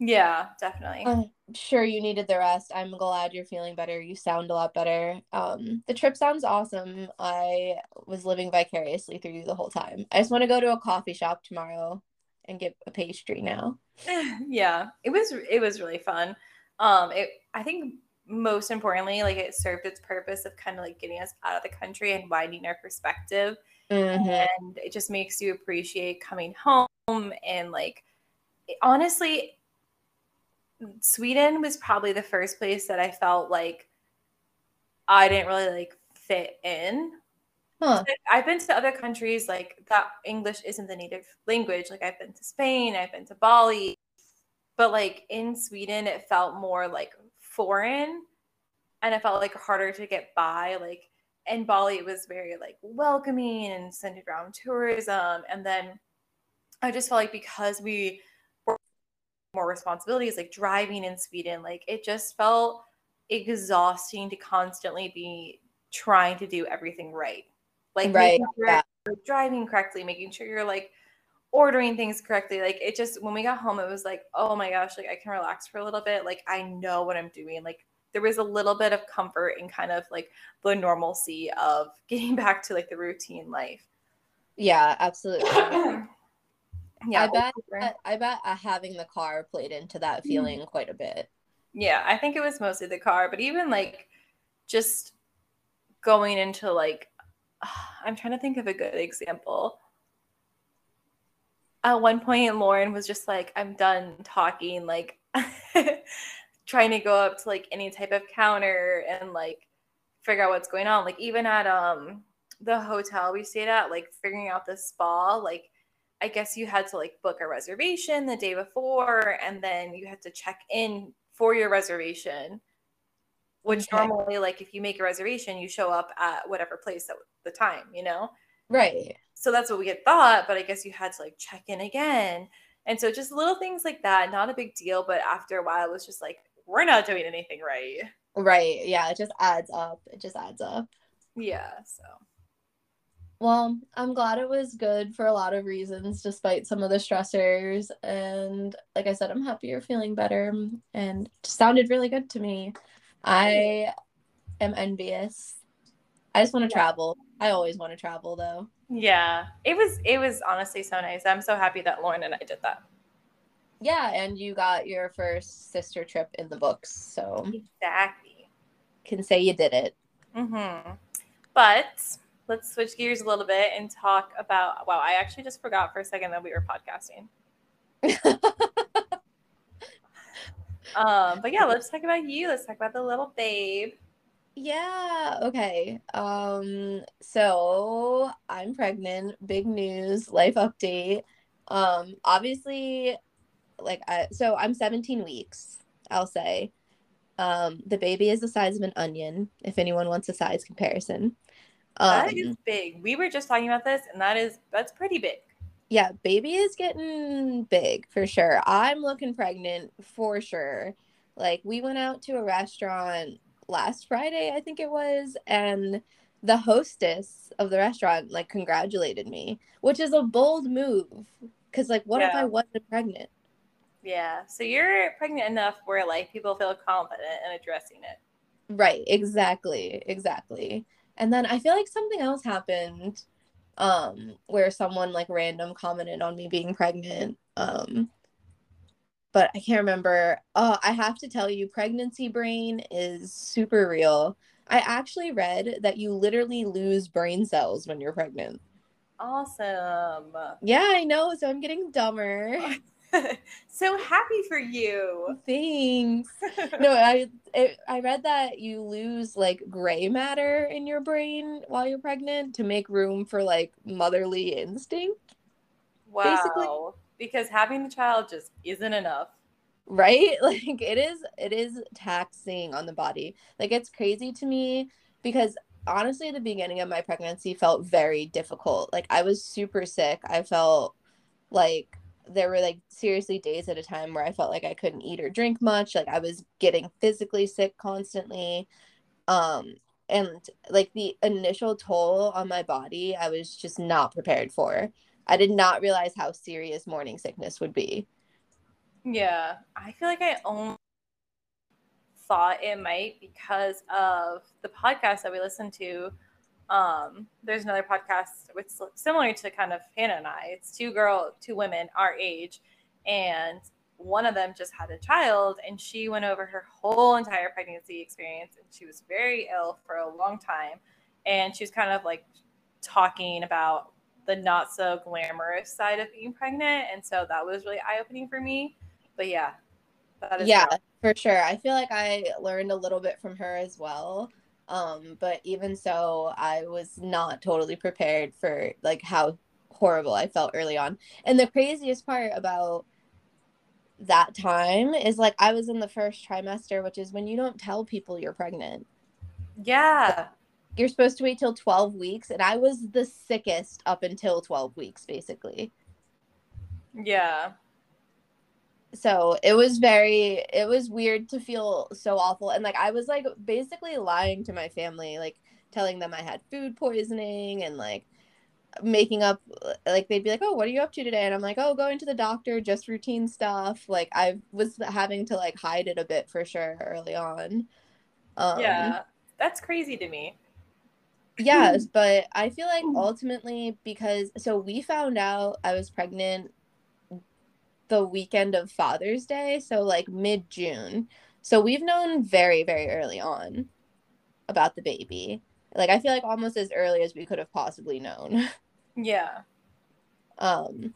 Yeah, definitely. I'm sure you needed the rest. I'm glad you're feeling better. You sound a lot better. Um, the trip sounds awesome. I was living vicariously through you the whole time. I just want to go to a coffee shop tomorrow and get a pastry now. yeah, it was it was really fun. Um, it I think most importantly, like it served its purpose of kind of like getting us out of the country and widening our perspective. Mhm. and it just makes you appreciate coming home and like it- honestly sweden was probably the first place that i felt like i didn't really like fit in Huh. i've been to other countries like that english isn't the native language like i've been to spain i've been to bali but like in sweden it felt more like foreign and it felt like harder to get by like in Bali, it was very like welcoming and centered around tourism. And then I just felt like because we more responsibilities, like driving in Sweden, like it just felt exhausting to constantly be trying to do everything right. Like Right, sure driving correctly, making sure you're like ordering things correctly. Like it just when we got home, it was like, oh my gosh, like I can relax for a little bit. Like I know what I'm doing. Like there was a little bit of comfort in kind of like the normalcy of getting back to like the routine life. Yeah, absolutely. yeah, I bet over- I bet uh, having the car played into that feeling quite a bit. yeah, I think it was mostly the car, but even like just going into like I'm trying to think of a good example. At one point, Lauren was just like, I'm done talking, like trying to go up to like any type of counter and like figure out what's going on. Like even at um the hotel we stayed at, like figuring out the spa, like I guess you had to like book a reservation the day before and then you had to check in for your reservation. Which Okay. normally, like if you make a reservation, you show up at whatever place at the time, you know? Right. so that's what we had thought but i guess you had to like check in again and so just little things like that not a big deal but after a while it was just like we're not doing anything right Right. Yeah, it just adds up. It just adds up. yeah so Well, I'm glad it was good for a lot of reasons, despite some of the stressors. And like I said, I'm happy you're feeling better. And it sounded really good to me. I am envious. I just want to Yeah. travel. I always want to travel, though. yeah it was it was honestly so nice i'm so happy that lauren and i did that Yeah, and you got your first sister trip in the books, so exactly can say you did it. mm-hmm. but let's switch gears a little bit and talk about wow i actually just forgot for a second that we were podcasting um but yeah let's talk about you let's talk about the little babe Yeah, okay. Um, so I'm pregnant, big news, life update. Um, obviously, like I so I'm 17 weeks, I'll say. Um, the baby is the size of an onion, if anyone wants a size comparison. That Um, is big. We were just talking about this, and that is that's pretty big. yeah, baby is getting big for sure. I'm looking pregnant for sure. Like we went out to a restaurant last Friday, I think it was, and the hostess of the restaurant like congratulated me, which is a bold move. Cause like what if I wasn't pregnant? Yeah. So you're pregnant enough where like people feel confident in addressing it. Right, exactly, exactly. And then I feel like something else happened um where someone like random commented on me being pregnant. Um but I can't remember. Oh, I have to tell you pregnancy brain is super real. I actually read that you literally lose brain cells when you're pregnant. Awesome. Yeah, I know, so I'm getting dumber. so happy for you. Thanks. No, I it, I read that you lose like gray matter in your brain while you're pregnant to make room for like motherly instinct, wow. basically- Because having the child just isn't enough. right? Like it is it is taxing on the body. Like it's crazy to me because honestly the beginning of my pregnancy felt very difficult. Like I was super sick. I felt like there were like seriously days at a time where I felt like I couldn't eat or drink much. Like I was getting physically sick constantly. Um and like the initial toll on my body, I was just not prepared for. I did not realize how serious morning sickness would be. Yeah. I feel like I only thought it might because of the podcast that we listened to. Um, there's another podcast with similar to kind of Hannah and I. It's two girl, two women our age, and one of them just had a child, and she went over her whole entire pregnancy experience, and she was very ill for a long time, and she was kind of like talking about the not so glamorous side of being pregnant, and so that was really eye opening for me. But yeah, that is yeah rough. for sure i feel like i learned a little bit from her as well um but even so i was not totally prepared for like how horrible i felt early on and the craziest part about that time is like i was in the first trimester which is when you don't tell people you're pregnant yeah. you're supposed to wait till 12 weeks and i was the sickest up until 12 weeks basically Yeah. So it was very it was weird to feel so awful and like i was like basically lying to my family like telling them i had food poisoning and like making up like they'd be like oh what are you up to today and i'm like oh going to the doctor just routine stuff like i was having to like hide it a bit for sure early on um yeah. That's crazy to me. yes but i feel like ultimately because so we found out i was pregnant the weekend of father's day so like mid-june. So we've known very very early on about the baby. Like i feel like almost as early as we could have possibly known. Yeah. um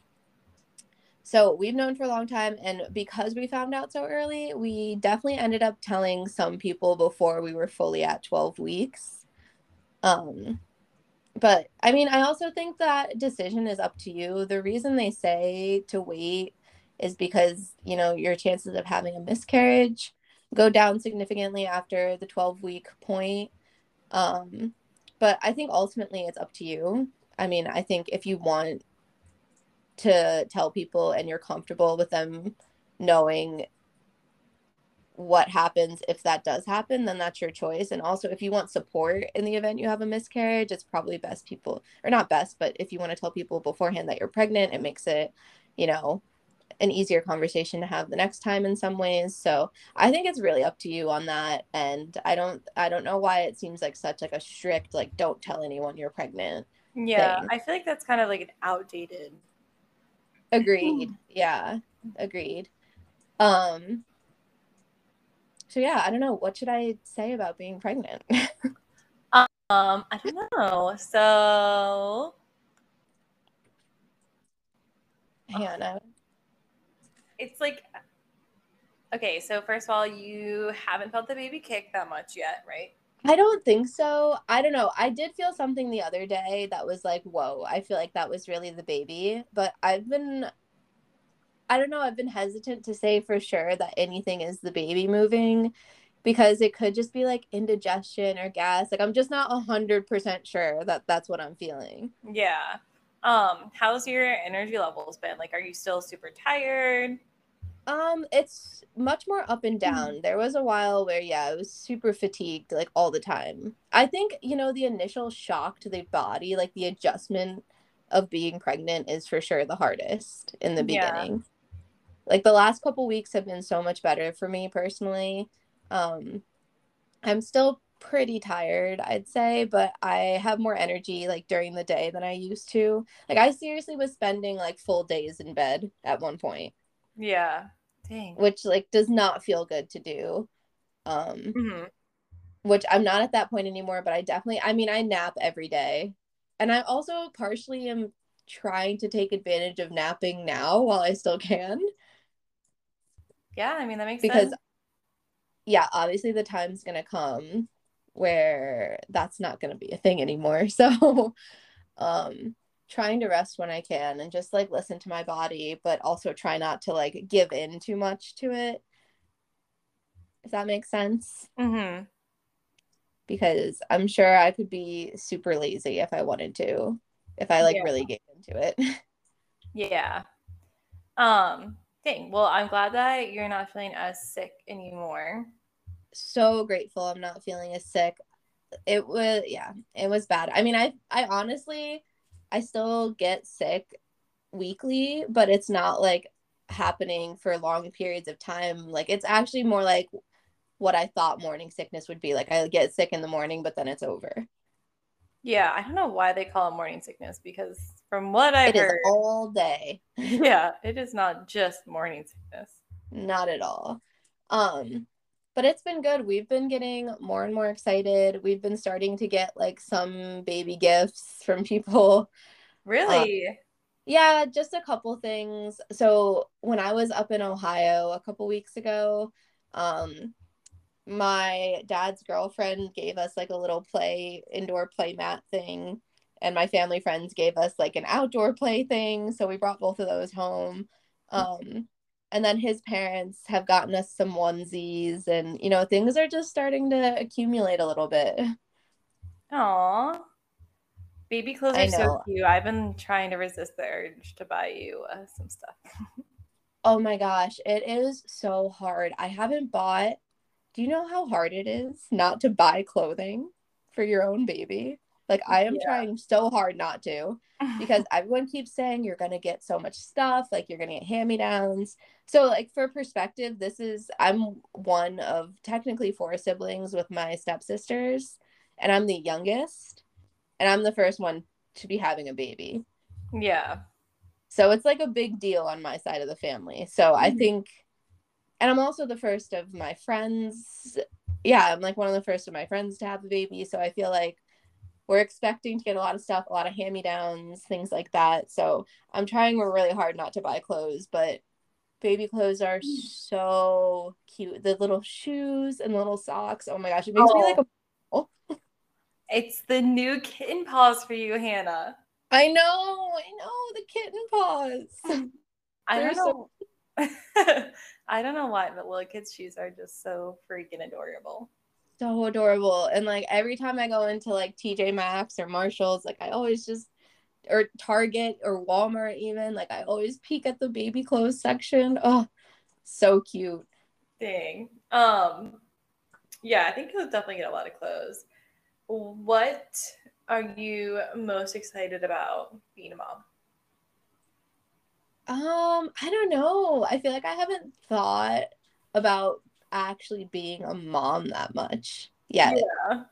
so we've known for a long time and because we found out so early we definitely ended up telling some people before we were fully at 12 weeks. Um but i mean i also think that decision is up to you. The reason they say to wait is because you know your chances of having a miscarriage go down significantly after the 12 week point. Um but i think ultimately it's up to you. I mean i think if you want to tell people and you're comfortable with them knowing what happens if that does happen then that's your choice. And also if you want support in the event you have a miscarriage it's probably best people or not best but if you want to tell people beforehand that you're pregnant it makes it you know an easier conversation to have the next time in some ways so i think it's really up to you on that and i don't i don't know why it seems like such like a strict like don't tell anyone you're pregnant Yeah. Thing. I feel like that's kind of like an outdated. agreed yeah agreed um so yeah i don't know what should i say about being pregnant Um, I don't know. So hannah it's like okay, so first of all, you haven't felt the baby kick that much yet, right? I don't think so. I don't know. I did feel something the other day that was like, whoa, I feel like that was really the baby. But I've been, I don't know, I've been hesitant to say for sure that anything is the baby moving because it could just be like indigestion or gas. Like, I'm just not 100% sure that that's what I'm feeling. Yeah. Um, how's your energy levels been? Like, are you still super tired? Um, it's much more up and Mm-hmm. down. There was a while where, yeah, I was super fatigued like all the time. I think, you know, the initial shock to the body, like the adjustment of being pregnant is for sure the hardest in the Yeah. beginning. Like the last couple weeks have been so much better for me personally. Um, I'm still pretty tired, I'd say, but I have more energy like during the day than I used to. Like I seriously was spending like full days in bed at one point Yeah. Dang. which like does not feel good to do um Mhm. which i'm not at that point anymore but i definitely i mean i nap every day and i also partially am trying to take advantage of napping now while i still can Yeah, I mean that makes sense. because sense. yeah obviously the time's gonna come where that's not gonna be a thing anymore so um trying to rest when i can and just like listen to my body but also try not to like give in too much to it if that makes sense Mm-hmm. because I'm sure I could be super lazy if I wanted to, if I like Yeah. really get into it. Yeah. Um, dang. Well, I'm glad that you're not feeling as sick anymore. So grateful I'm not feeling as sick. It was yeah, it was bad. I mean, I I honestly I still get sick weekly, but it's not like happening for long periods of time. Like it's actually more like what I thought morning sickness would be. Like I get sick in the morning, but then it's over. Yeah, I don't know why they call it morning sickness because from what I've It is heard, all day. yeah, it is not just morning sickness. not at all um but it's been good. We've been getting more and more excited. We've been starting to get like some baby gifts from people. Really? yeah just a couple things. So when i was up in ohio a couple weeks ago um my dad's girlfriend gave us like a little play indoor play mat thing and my family friends gave us like an outdoor play thing so we brought both of those home. Um and then his parents have gotten us some onesies and you know things are just starting to accumulate a little bit Aw. Baby clothes are so cute. I've been trying to resist the urge to buy you uh, some stuff. oh my gosh it is so hard i haven't bought do you know how hard it is not to buy clothing for your own baby like i am Yeah. trying so hard not to because everyone keeps saying you're going to get so much stuff like you're going to get hand-me-downs so like for perspective this is i'm one of technically four siblings with my stepsisters and i'm the youngest and i'm the first one to be having a baby yeah. so it's like a big deal on my side of the family so i Mhm. think and i'm also the first of my friends yeah i'm like one of the first of my friends to have a baby so i feel like we're expecting to get a lot of stuff a lot of hand-me-downs things like that. So i'm trying really hard not to buy clothes but baby clothes are mm. so cute. The little shoes and little socks. Oh my gosh it makes me like oh. a It's the new kitten paws for you, Hannah. i know i know the kitten paws. I don't so- know. I don't know why, but little kids' shoes are just so freaking adorable. So adorable. And like every time I go into like TJ Maxx or Marshalls, like I always just or Target or Walmart even, like I always peek at the baby clothes section. Oh, so cute. Thing. Um, yeah, I think you'll definitely get a lot of clothes. What are you most excited about being a mom? Um, I don't know. I feel like I haven't thought about actually being a mom that much yet. Yeah.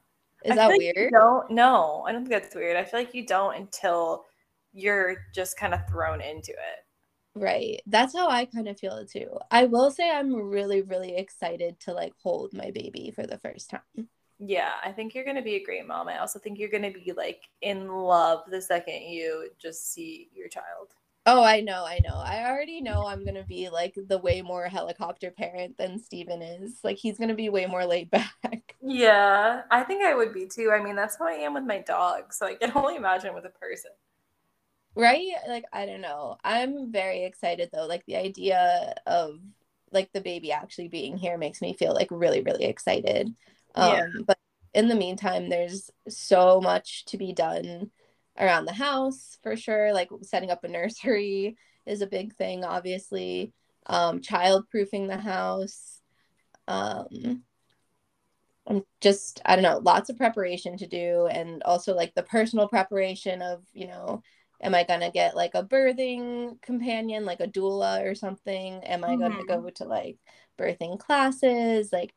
Is I that feel like weird? don't. No, I don't think that's weird. I feel like you don't until you're just kind of thrown into it. Right. That's how I kind of feel it too. I will say I'm really, really excited to like hold my baby for the first time. Yeah, I think you're gonna be a great mom. I also think you're gonna be like in love the second you just see your child. Oh, I know, I know. I already know I'm gonna be like the way more helicopter parent than Steven is. Like he's gonna be way more laid back. Yeah, I think I would be too. I mean, that's how I am with my dog. So I can only imagine with a person. Right? Like, I don't know. I'm very excited though. Like, the idea of like the baby actually being here makes me feel like really, really excited. Um, yeah. But in the meantime, there's so much to be done around the house for sure. Like, setting up a nursery is a big thing, obviously. Um, child proofing the house. Um, I'm just, I don't know, lots of preparation to do. And also like the personal preparation of, you know, am I going to get like a birthing companion, like a doula or something? Am I mm-hmm. going to go to like birthing classes? Like,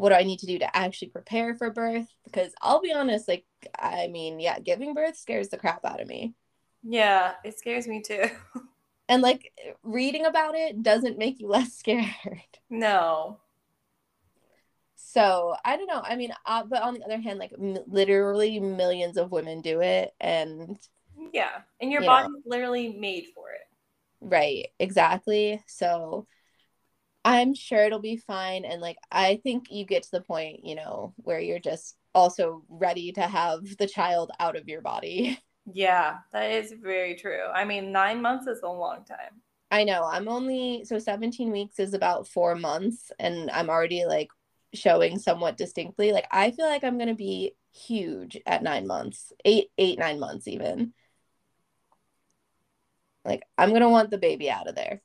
what do I need to do to actually prepare for birth? Because I'll be honest, like, I mean, yeah, giving birth scares the crap out of me. Yeah, it scares me too. and like reading about it doesn't make you less scared. No. So I don't know. I mean, uh, but on the other hand, like m- literally millions of women do it, and yeah, and your you body's know. literally made for it. Right. Exactly. So I'm sure it'll be fine, and like I think you get to the point, you know, where you're just also ready to have the child out of your body. Yeah, that is very true. I mean, nine months is a long time. I know. I'm only so 17 weeks is about four months, and I'm already like showing somewhat distinctly. Like I feel like I'm gonna be huge at nine months, eight, eight, nine months even. Like I'm gonna want the baby out of there.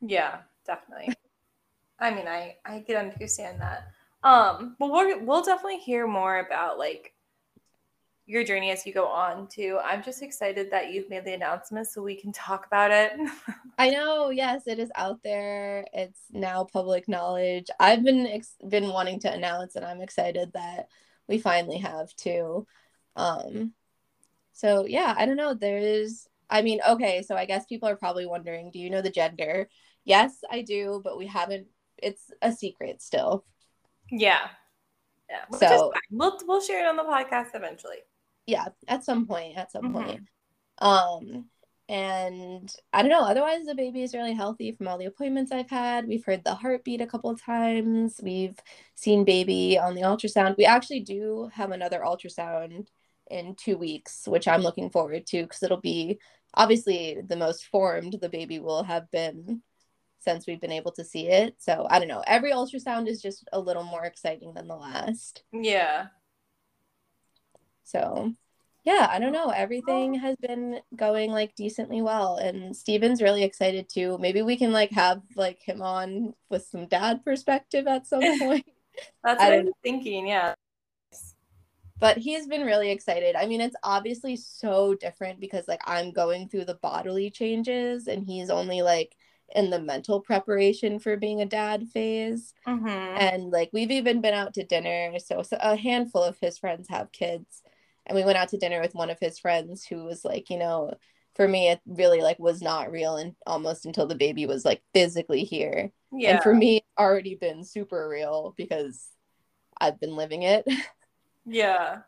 Yeah, definitely. I mean, I I can understand that. Um, but we'll we'll definitely hear more about like your journey as you go on too. I'm just excited that you've made the announcement so we can talk about it. I know, yes, it is out there. It's now public knowledge. I've been ex- been wanting to announce and I'm excited that we finally have too. Um so yeah, I don't know. There's I mean, okay, so I guess people are probably wondering, do you know the gender? Yes, I do, but we haven't it's a secret still. Yeah. Yeah. So we'll we'll share it on the podcast eventually yeah at some point at some mm-hmm. point um and i don't know otherwise the baby is really healthy from all the appointments i've had we've heard the heartbeat a couple of times we've seen baby on the ultrasound we actually do have another ultrasound in two weeks which i'm looking forward to because it'll be obviously the most formed the baby will have been since we've been able to see it so i don't know every ultrasound is just a little more exciting than the last yeah so yeah, I don't know. Everything has been going like decently well. And Steven's really excited too. Maybe we can like have like him on with some dad perspective at some point. That's what I'm thinking, yeah. But he's been really excited. I mean, it's obviously so different because like I'm going through the bodily changes and he's only like in the mental preparation for being a dad phase. Mm-hmm. And like we've even been out to dinner. So, so a handful of his friends have kids and we went out to dinner with one of his friends who was like you know for me it really like was not real and almost until the baby was like physically here yeah and for me it's already been super real because i've been living it yeah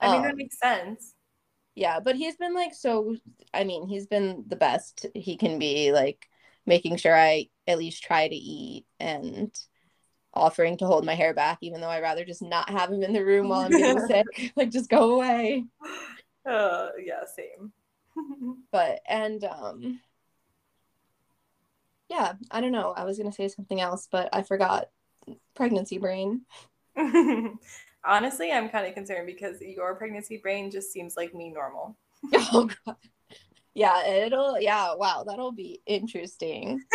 i mean um, that makes sense yeah but he's been like so i mean he's been the best he can be like making sure i at least try to eat and offering to hold my hair back, even though I'd rather just not have him in the room while I'm getting sick. Like just go away. Uh yeah, same. but and um yeah, I don't know. I was gonna say something else, but I forgot pregnancy brain. Honestly, I'm kind of concerned because your pregnancy brain just seems like me normal. oh god. Yeah, it'll yeah, wow, that'll be interesting.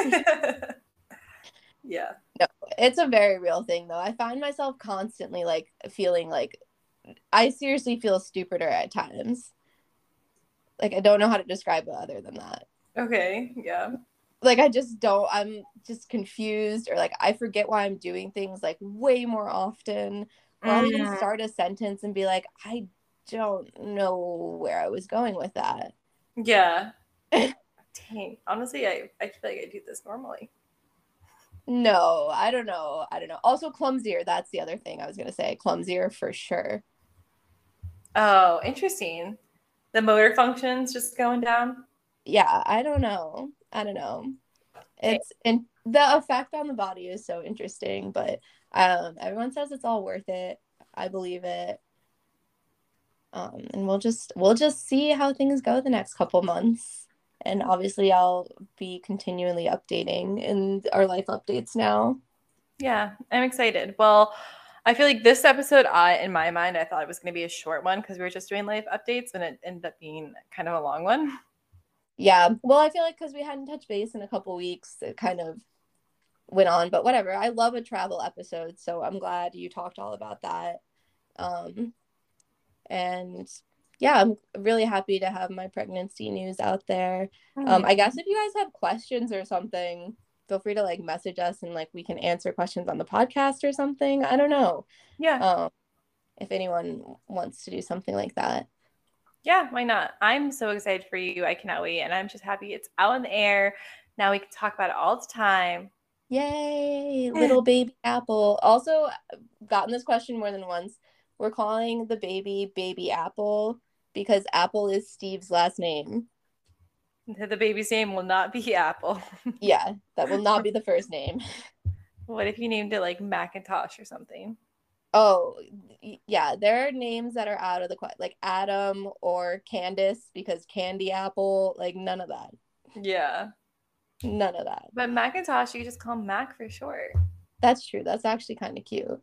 yeah. No, it's a very real thing though. I find myself constantly like feeling like I seriously feel stupider at times. Like I don't know how to describe it other than that. Okay, yeah. Like I just don't I'm just confused or like I forget why I'm doing things like way more often. Or I'll even mm. start a sentence and be like, I don't know where I was going with that. Yeah. Dang. Honestly, I, I feel like I do this normally. No, I don't know. I don't know. Also, clumsier. That's the other thing I was going to say. Clumsier for sure. Oh, interesting. The motor functions just going down? Yeah, I don't know. I don't know. It's and the effect on the body is so interesting, but um everyone says it's all worth it. I believe it. Um, and we'll just we'll just see how things go the next couple months. And obviously, I'll be continually updating in our life updates now. Yeah, I'm excited. Well, I feel like this episode, I in my mind, I thought it was going to be a short one because we were just doing life updates, and it ended up being kind of a long one. Yeah, well, I feel like because we hadn't touched base in a couple weeks, it kind of went on. But whatever. I love a travel episode, so I'm glad you talked all about that. Um, and yeah, I'm really happy to have my pregnancy news out there. Um, I guess if you guys have questions or something, feel free to like message us and like we can answer questions on the podcast or something. I don't know. Yeah. Um, if anyone wants to do something like that. Yeah, why not? I'm so excited for you. I cannot wait. And I'm just happy it's out in the air. Now we can talk about it all the time. Yay, little baby apple. Also, gotten this question more than once. We're calling the baby baby apple because apple is Steve's last name. The baby's name will not be Apple. Yeah, that will not be the first name. what if you named it like Macintosh or something? Oh, yeah, there are names that are out of the question, like Adam or Candace because Candy Apple, like none of that. Yeah. None of that. But Macintosh, you just call Mac for short. That's true. That's actually kind of cute.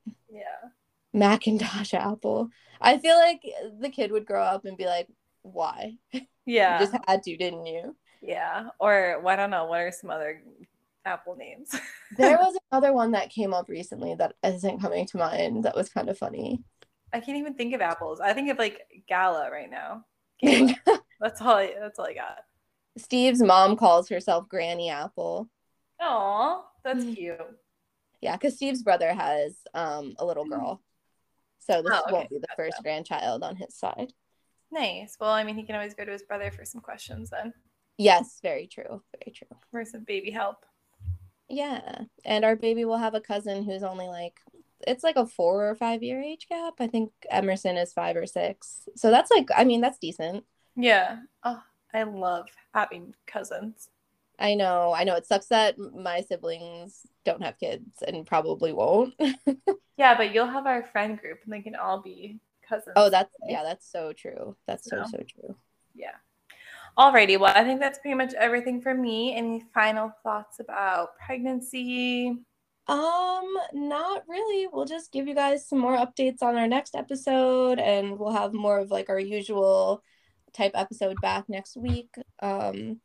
Macintosh Apple. I feel like the kid would grow up and be like, why? Yeah. You just had to, didn't you? yeah. Or well, I don't know. What are some other Apple names? There was another one that came up recently that isn't coming to mind that was kind of funny. I can't even think of apples. I think of like Gala right now. Gala. that's all. I, that's all I got. Steve's mom calls herself Granny Apple. Oh, that's Mm. cute. Yeah, because Steve's brother has um a little girl. So this Oh, okay. won't be the first grandchild on his side. Nice. Well, I mean, he can always go to his brother for some questions then, Yes, very true. Very true. for some baby help. Yeah. And our baby will have a cousin who's only like it's like a four or five year age gap. I think Emerson is five or six. So that's like I mean, that's decent. Yeah. Oh, I love having cousins. I know, I know it sucks that my siblings don't have kids and probably won't. Yeah, but you'll have our friend group, and they can all be cousins. oh, that's yeah, that's so true. That's so So. so true. Yeah. Alrighty. Well, I think that's pretty much everything for me. Any final thoughts about pregnancy? Um, not really. We'll just give you guys some more updates on our next episode and we'll have more of like our usual type episode back next week. Um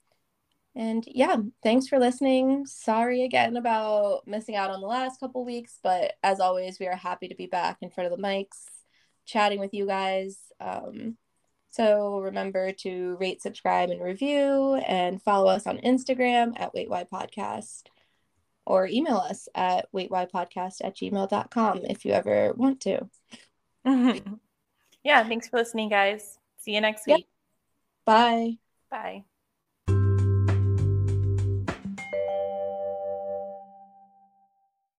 and yeah, thanks for listening. Sorry again about missing out on the last couple weeks, but as always, we are happy to be back in front of the mics chatting with you guys. Um so remember to rate, subscribe, and review, and follow us on Instagram at Wait Why Podcast or email us at waitwhypodcast at gmail.com if you ever want to. yeah. Thanks for listening, guys. See you next Yep. week. Bye. Bye.